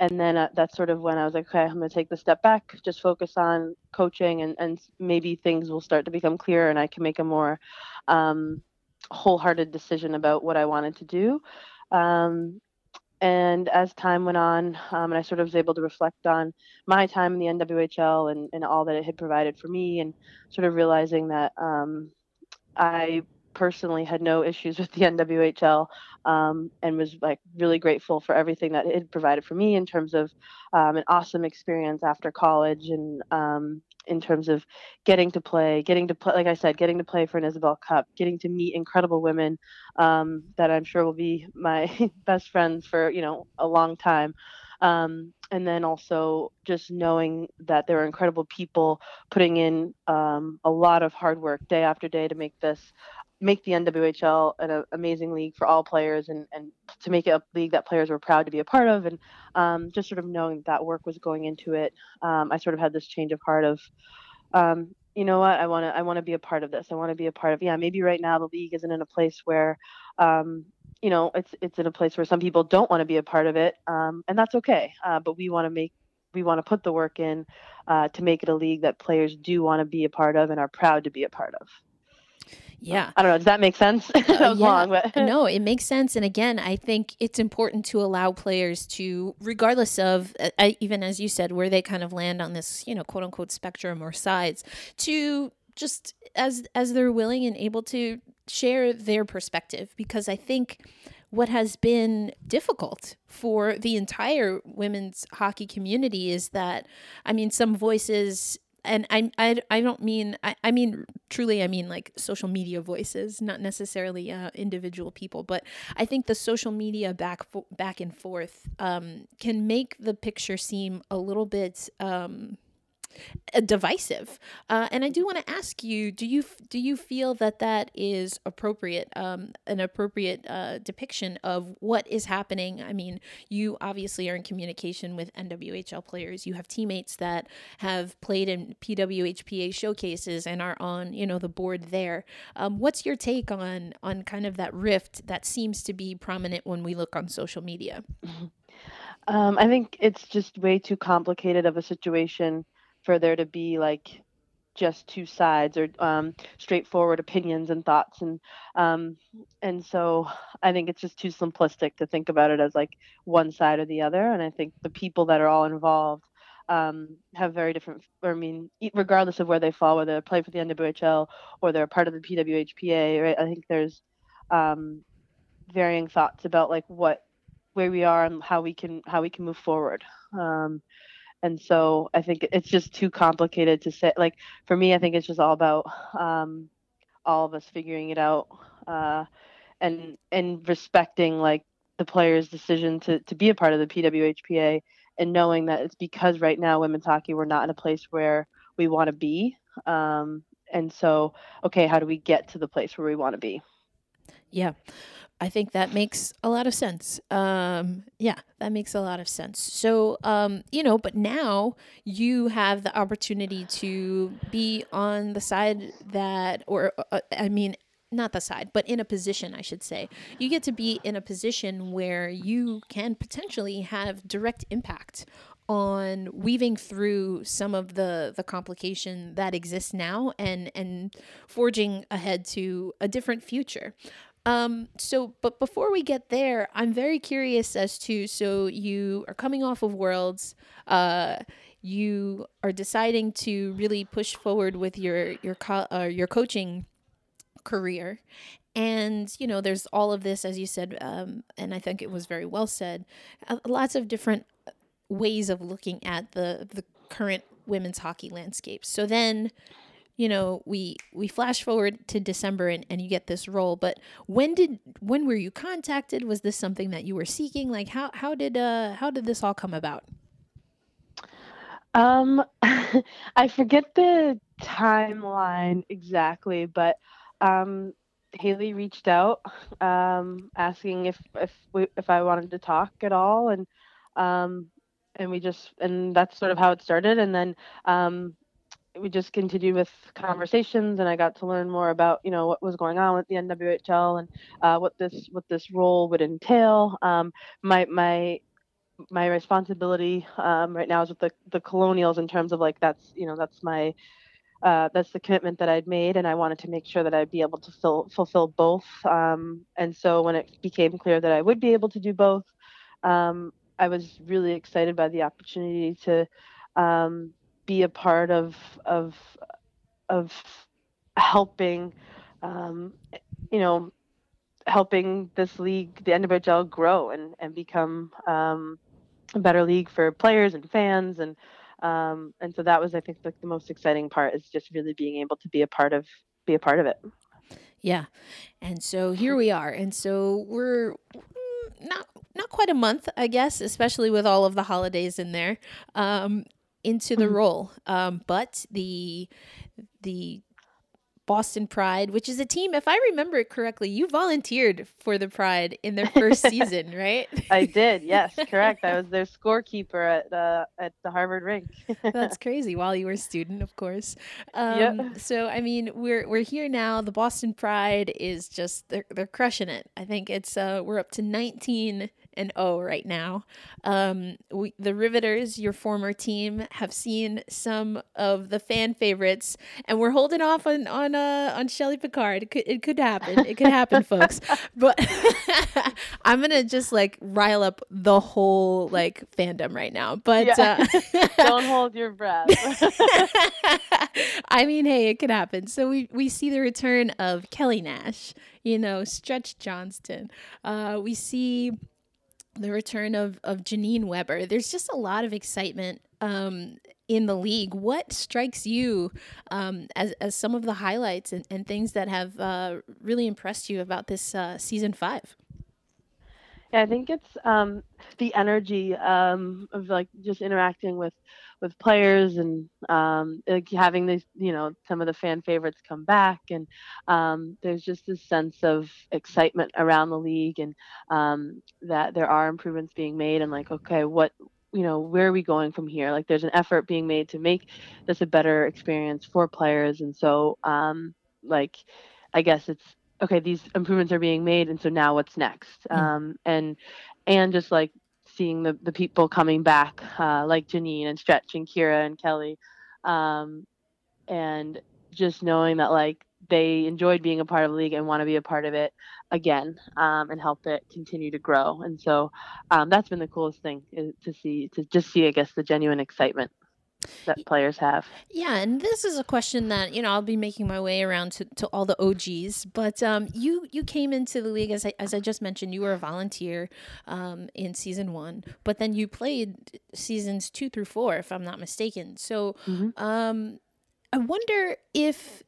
And then uh, that's sort of when I was like, okay, I'm gonna take the step back, just focus on coaching, and and maybe things will start to become clearer, and I can make a more um, wholehearted decision about what I wanted to do. Um, and as time went on, um, and I sort of was able to reflect on my time in the NWHL and, and all that it had provided for me, and sort of realizing that um, I personally had no issues with the NWHL um, and was like really grateful for everything that it provided for me in terms of um, an awesome experience after college and um, in terms of getting to play, getting to play, like I said, getting to play for an Isobel Cup, getting to meet incredible women um, that I'm sure will be my best friends for you know a long time. Um, and then also just knowing that there are incredible people putting in um, a lot of hard work day after day to make this make the NWHL an amazing league for all players and, and to make it a league that players were proud to be a part of. And um, just sort of knowing that, that work was going into it, um, I sort of had this change of heart of, um, you know what, I want to I want to be a part of this. I want to be a part of yeah. Maybe right now the league isn't in a place where, um, you know, it's it's in a place where some people don't want to be a part of it, um, and that's okay. Uh, but we want to make we want to put the work in uh, to make it a league that players do want to be a part of and are proud to be a part of. Yeah. I don't know. Does that make sense? that was yeah. long, but no, it makes sense. And again, I think it's important to allow players to, regardless of, uh, even as you said, where they kind of land on this, you know, quote unquote spectrum or sides, to just as as they're willing and able to share their perspective, because I think what has been difficult for the entire women's hockey community is that, I mean, some voices and I, I, I don't mean I, I mean truly I mean like social media voices not necessarily uh, individual people but I think the social media back back and forth um, can make the picture seem a little bit um, divisive. Uh, and I do want to ask you: Do you do you feel that that is appropriate, um, an appropriate uh, depiction of what is happening? I mean, you obviously are in communication with NWHL players. You have teammates that have played in PWHPA showcases and are on, you know, the board there. Um, what's your take on on kind of that rift that seems to be prominent when we look on social media? Um, I think it's just way too complicated of a situation for there to be like just two sides or um, straightforward opinions and thoughts. And um, and so I think it's just too simplistic to think about it as like one side or the other. And I think the people that are all involved um, have very different I mean regardless of where they fall whether they play for the NWHL or they're part of the PWHPA right? I think there's um, varying thoughts about like what where we are and how we can how we can move forward. Um, and so i think it's just too complicated to say like for me i think it's just all about um, all of us figuring it out uh, and and respecting like the player's decision to to be a part of the pwhpa and knowing that it's because right now women's hockey we're not in a place where we want to be um, and so okay how do we get to the place where we want to be? Yeah I think that makes a lot of sense. Um, yeah, that makes a lot of sense. So, um, you know, but now you have the opportunity to be on the side that, or uh, uh, I mean, not the side, but in a position, I should say. You get to be in a position where you can potentially have direct impact on weaving through some of the the complication that exists now and and forging ahead to a different future um, so, but before we get there, I'm very curious as to so you are coming off of Worlds, uh, you are deciding to really push forward with your your co- uh, your coaching career, and you know there's all of this as you said, um, and I think it was very well said. Uh, lots of different ways of looking at the the current women's hockey landscape. So then you know we we flash forward to december and, and you get this role but when did when were you contacted? Was this something that you were seeking? Like how how did uh how did this all come about? Um i forget the timeline exactly but um hayley reached out um asking if if we if i wanted to talk at all and um and we just and that's sort of how it started. And then um we just continued with conversations, and I got to learn more about you know what was going on with the NWHL and uh, what this what this role would entail. Um, my my my responsibility um, right now is with the the Colonials in terms of like that's you know that's my uh, that's the commitment that I'd made, and I wanted to make sure that I'd be able to fill, fulfill both. Um, and so when it became clear that I would be able to do both, um, I was really excited by the opportunity to um, be a part of of of helping, um, you know, helping this league, the NWHL, grow and and become um, a better league for players and fans and um, and so that was i think like the most exciting part is just really being able to be a part of be a part of it. Yeah. And so here we are. And so we're mm, not not quite a month i guess especially with all of the holidays in there. Um, into the mm-hmm. role um, but the the Boston Pride, which is a team, if I remember it correctly, you volunteered for the Pride in their first season, right? I did, yes, correct. I was their scorekeeper at uh, at the Harvard rink. That's crazy. While you were a student, of course. Um, yep. So I mean, we're we're here now. The Boston Pride is just they're they're crushing it. I think it's uh we're up to 19 and O right now. Um, we, the Riveters, your former team, have seen some of the fan favorites, and we're holding off on on uh, on Shelly Picard. It could it could happen. It could happen, folks. But I'm gonna just like rile up the whole like fandom right now. But yeah. uh, don't hold your breath. I mean, hey, it could happen. So we we see the return of Kelly Nash. You know, Stretch Johnston. Uh, we see the return of of Janine Weber. There's just a lot of excitement um, in the league. What strikes you um, as as some of the highlights and, and things that have uh, really impressed you about this uh, season five? Yeah, I think it's um, the energy um, of like just interacting with with players and um, like having these, you know, some of the fan favorites come back, and um, there's just this sense of excitement around the league, and um, that there are improvements being made, and like, okay, what you know where are we going from here like there's an effort being made to make this a better experience for players and so um like i guess it's okay these improvements are being made and so now what's next mm-hmm. um and and just like seeing the, the people coming back, uh, like Janine and Stretch and Kira and Kelly, um, and just knowing that like they enjoyed being a part of the league and want to be a part of it again um, and help it continue to grow. And so um, that's been the coolest thing to see to just see, I guess, the genuine excitement that players have. Yeah, and this is a question that you know I'll be making my way around to, to all the OGs. But um, you you came into the league as I, as I just mentioned. You were a volunteer um, in season one, but then you played seasons two through four, if I'm not mistaken. So mm-hmm. um, I wonder if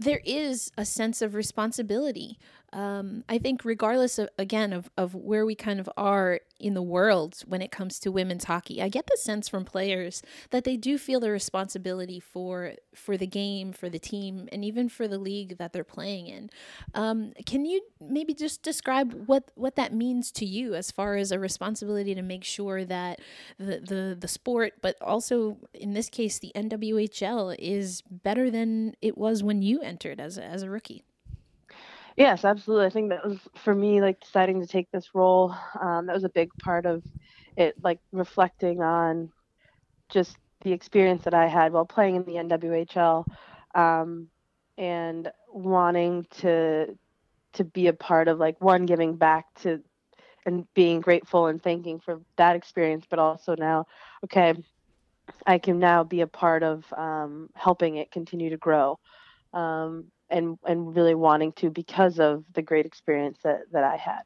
there is a sense of responsibility um, I think regardless of again of, of where we kind of are in the world when it comes to women's hockey, I get the sense from players that they do feel the responsibility for for the game, for the team, and even for the league that they're playing in. Um, can you maybe just describe what what that means to you as far as a responsibility to make sure that the the, the sport, but also in this case the NWHL is better than it was when you entered as a, as a rookie? Yes, absolutely. I think that was for me, like deciding to take this role. Um, that was a big part of it, like reflecting on just the experience that I had while playing in the NWHL, um, and wanting to to be a part of like one giving back to and being grateful and thanking for that experience, but also now, okay, I can now be a part of um, helping it continue to grow. Um, and and really wanting to because of the great experience that that I had.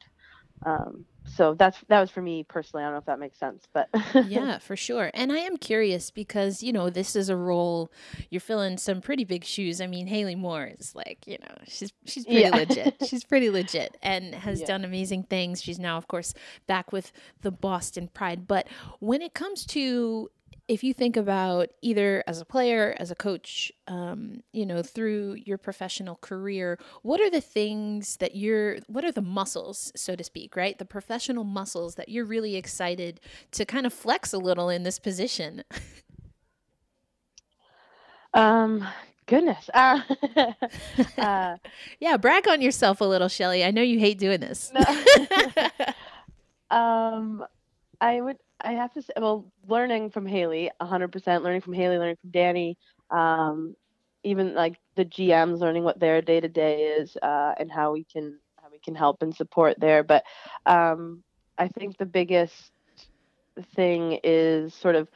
Um, so that's that was for me personally. I don't know if that makes sense, but yeah, for sure. And I am curious because you know this is a role you're filling some pretty big shoes. I mean, Hayley Moore is like you know she's she's pretty yeah. legit. She's pretty legit and has yeah. done amazing things. She's now, of course, back with the Boston Pride. But when it comes to if you think about either as a player, as a coach, um, you know, through your professional career, what are the things that you're, what are the muscles, so to speak, right? The professional muscles that you're really excited to kind of flex a little in this position? Um, goodness. Uh, uh, yeah, brag on yourself a little, Shelly. I know you hate doing this. um, I would. I have to say, well, learning from Hayley, 100%. Learning from Hayley, learning from Dani. Um, even like the GMs, learning what their day to day is, uh, and how we can how we can help and support there. But um, I think the biggest thing is sort of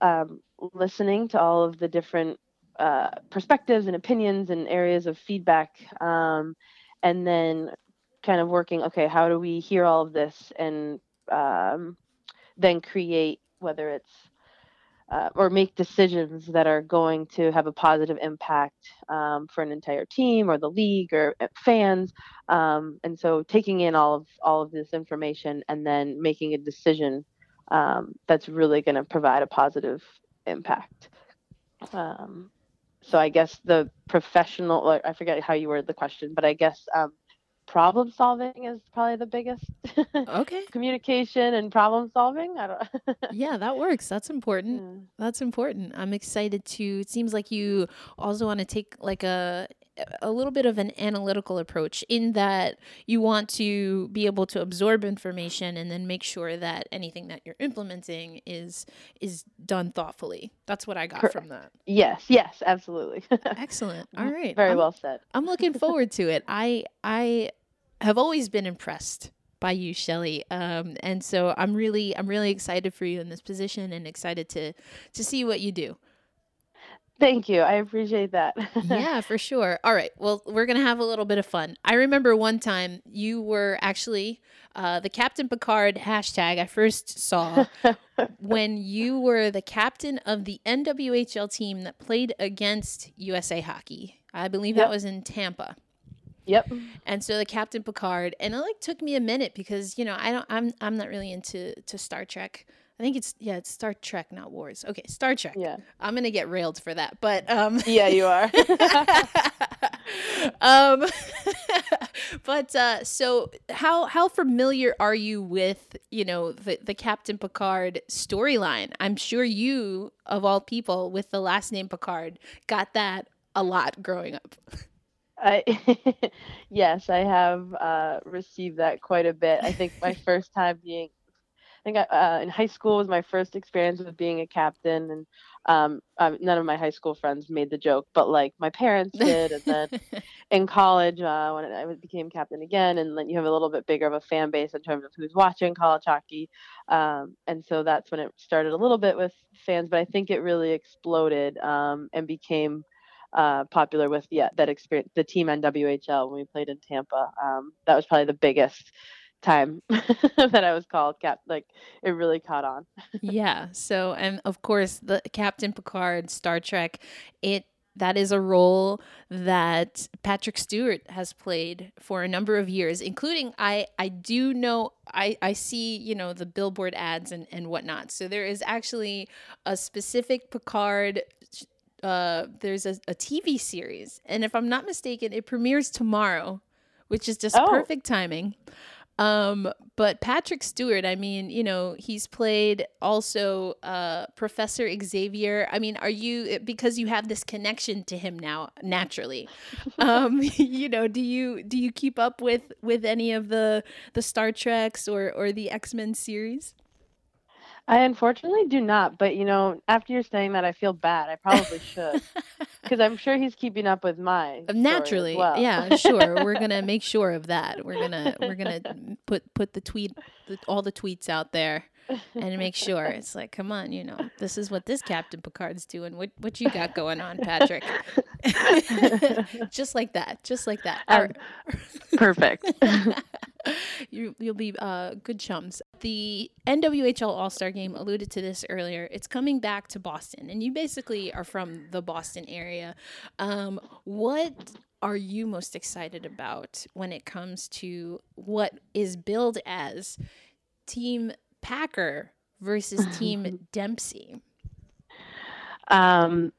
um, listening to all of the different uh, perspectives and opinions and areas of feedback, um, and then kind of working. Okay, how do we hear all of this and um, then create whether it's uh, or make decisions that are going to have a positive impact um, for an entire team or the league or uh, fans. Um, and so taking in all of all of this information and then making a decision um, that's really going to provide a positive impact. Um, so I guess the professional, I forget how you word the question, but I guess um, problem solving is probably the biggest. Okay. Communication and problem solving. I don't. yeah, that works. That's important. Yeah. That's important. I'm excited to. It seems like you also want to take like a a little bit of an analytical approach in that you want to be able to absorb information and then make sure that anything that you're implementing is is done thoughtfully. That's what I got Correct. from that. Yes. Yes. Absolutely. Excellent. All mm-hmm. right. Very I'm- well said. I'm looking forward to it. I I have always been impressed by you, Shelly. Um, and so I'm really I'm really excited for you in this position and excited to to see what you do. Thank you. I appreciate that. yeah, for sure. All right. Well, we're going to have a little bit of fun. I remember one time you were actually uh, the Captain Picard hashtag I first saw when you were the captain of the NWHL team that played against USA Hockey. I believe Yep. that was in Tampa. Yep. And so the Captain Picard, and it like took me a minute because you know I don't I'm I'm not really into to Star Trek. I think it's yeah it's Star Trek not Wars. Okay, Star Trek. Yeah. I'm gonna get railed for that, but um. Yeah, you are. um, but uh, so how how familiar are you with you know the the Captain Picard storyline? I'm sure you of all people with the last name Picard got that a lot growing up. I yes, I have uh, received that quite a bit. I think my first time being, I think I, uh, in high school was my first experience with being a captain, and um, um, none of my high school friends made the joke, but like my parents did. And then in college, uh, when I became captain again, and then you have a little bit bigger of a fan base in terms of who's watching college hockey, um, and so that's when it started a little bit with fans, but I think it really exploded um, and became uh, popular with yeah that experience the team NWHL when we played in Tampa. Um, that was probably the biggest time that I was called cap. Like it really caught on. yeah. So, and of course, the Captain Picard, Star Trek, it that is a role that Patrick Stewart has played for a number of years, including I I do know I I see you know the billboard ads and and whatnot. So there is actually a specific Picard. Uh, there's a, a TV series, and if I'm not mistaken, it premieres tomorrow, which is just Oh. perfect timing. Um, but Patrick Stewart, I mean, you know, he's played also uh, Professor Xavier. I mean, are you because you have this connection to him now naturally? Um, you know, do you do you keep up with with any of the the Star Treks or or the X Men series? I unfortunately do not, but you know, after you're saying that, I feel bad. I probably should, because I'm sure he's keeping up with as naturally well. yeah sure we're gonna make sure of that we're gonna we're gonna put put the tweet the, all the tweets out there and make sure it's like come on you know this is what this captain picard's doing what what you got going on patrick just like that just like that Um, right. Perfect. you, you'll be uh, good chums. The NWHL All Star Game alluded to this earlier. It's coming back to Boston, and you basically are from the Boston area. Um, what are you most excited about when it comes to what is billed as Team Packer versus Team Dempsey? Um,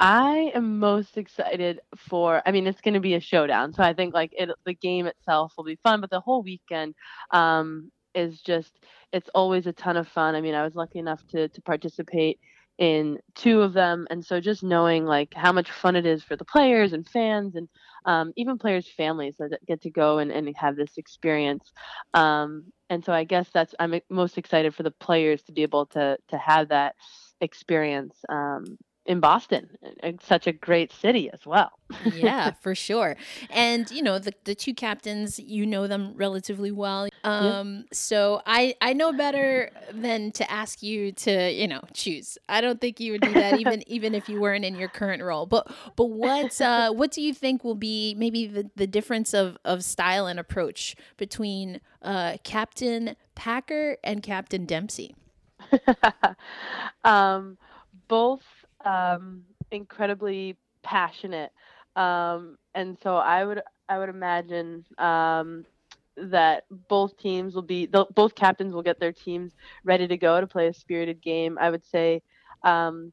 I am most excited for. I mean, it's going to be a showdown, so I think like it, the game itself will be fun, but the whole weekend um, is just. It's always a ton of fun. I mean, I was lucky enough to to participate in two of them, and so just knowing like how much fun it is for the players and fans and um, even players' families that get to go and, and have this experience. Um, and so I guess that's I'm most excited for the players to be able to to have that experience um, in Boston. It's such a great city as well. yeah, for sure. And you know, the the two captains, you know them relatively well. Um yeah. so I I know better than to ask you to, you know, choose. I don't think you would do that even even if you weren't in your current role. But but what uh what do you think will be maybe the, the difference of of style and approach between uh Captain Packer and Captain Dempsey? um both um, incredibly passionate, um, and so I would I would imagine um, that both teams will be both captains will get their teams ready to go to play a spirited game. I would say. Um,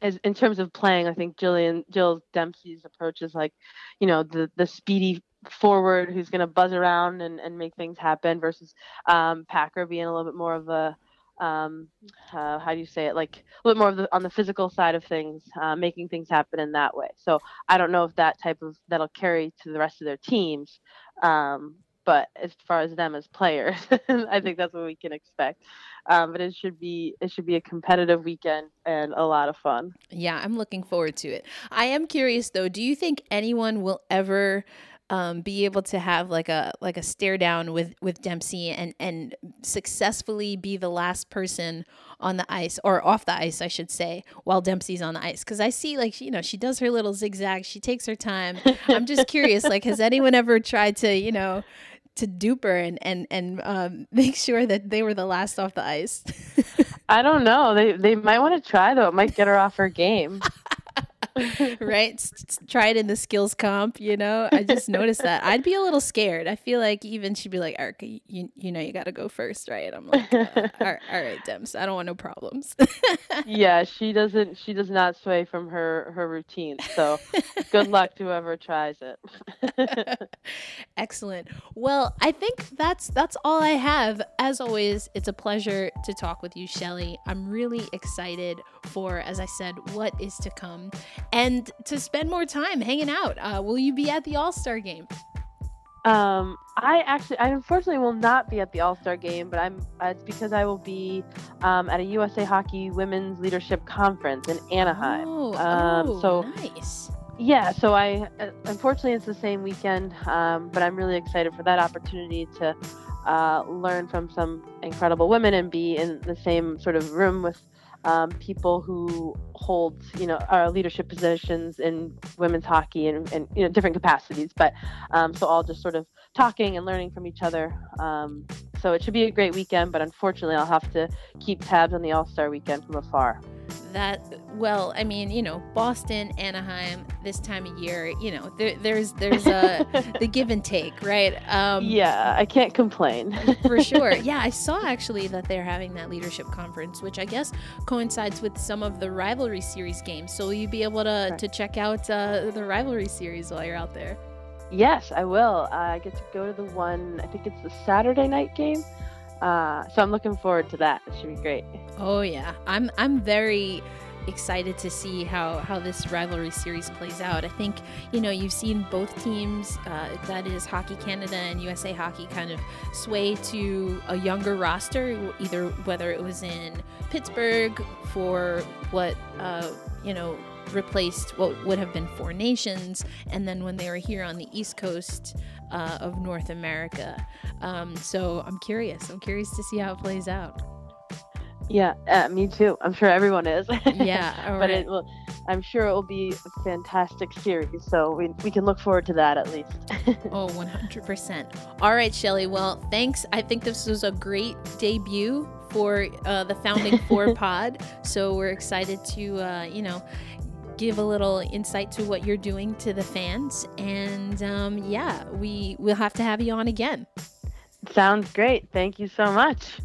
as, in terms of playing, I think Jillian Jill Dempsey's approach is like, you know, the the speedy forward who's going to buzz around and, and make things happen versus um, Packer being a little bit more of a um, uh, how do you say it? Like a little more of the, on the physical side of things uh, making things happen in that way. So i don't know if that type of that'll carry to the rest of their teams um, but as far as them as players i think that's what we can expect. Um, but it should be it should be a competitive weekend and a lot of fun. Yeah i'm looking forward to it. I am curious though do you think anyone will ever um, be able to have like a like a stare down with with Dempsey and and successfully be the last person on the ice or off the ice, I should say, while Dempsey's on the ice. Because I see like you know she does her little zigzag, she takes her time. I'm just curious, like has anyone ever tried to you know to dupe her and and and um, make sure that they were the last off the ice? I don't know. They they might want to try though. It might get her off her game. right? S- try it in the skills comp, you know? I just noticed that. I'd be a little scared. I feel like even she'd be like, Erica, you, you know, you got to go first, right? I'm like, uh, all, right, all right, Dems, I don't want no problems. yeah, she doesn't, she does not sway from her, her routine. So good luck to whoever tries it. Excellent. Well, I think that's, that's all I have. As always, it's a pleasure to talk with you, Shelly. I'm really excited for, as I said, what is to come and to spend more time hanging out. Uh, will you be at the All Star game? Um, I actually, I unfortunately will not be at the All Star game, but I'm. Uh, it's because I will be um, at a USA Hockey Women's Leadership Conference in Anaheim. Oh, um, oh so nice. Yeah, so I uh, unfortunately it's the same weekend, um, but I'm really excited for that opportunity to uh, learn from some incredible women and be in the same sort of room with um, people who hold, you know, our leadership positions in women's hockey and, and you know different capacities. But um, so all just sort of talking and learning from each other. Um, so it should be a great weekend. But unfortunately, I'll have to keep tabs on the All Star weekend from afar. That well i mean you know boston anaheim this time of year you know there, there's there's a the give and take right? Um yeah i can't complain. For sure. Yeah i saw actually that they're having that leadership conference which i guess coincides with some of the rivalry series games. So you'll you be able to right. to check out uh, the rivalry series while you're out there yes i will uh, i get to go to the one i think it's the saturday night game uh, so I'm looking forward to that. It should be great. Oh yeah, I'm I'm very excited to see how how this rivalry series plays out. I think you know you've seen both teams, uh, that is Hockey Canada and USA Hockey, kind of sway to a younger roster, either whether it was in Pittsburgh for what uh, you know replaced what would have been four nations, and then when they were here on the East Coast uh, of North America. Um, so I'm curious. I'm curious to see how it plays out. Yeah, uh, me too. I'm sure everyone is. Yeah, but right. it will. I'm sure it will be a fantastic series. So we, we can look forward to that at least. oh, 100%. All right, Shelly. Well, thanks. I think this was a great debut for uh, the Founding Four pod. So we're excited to, uh, you know, give a little insight to what you're doing to the fans. And um, yeah, we will have to have you on again. Sounds great. Thank you so much.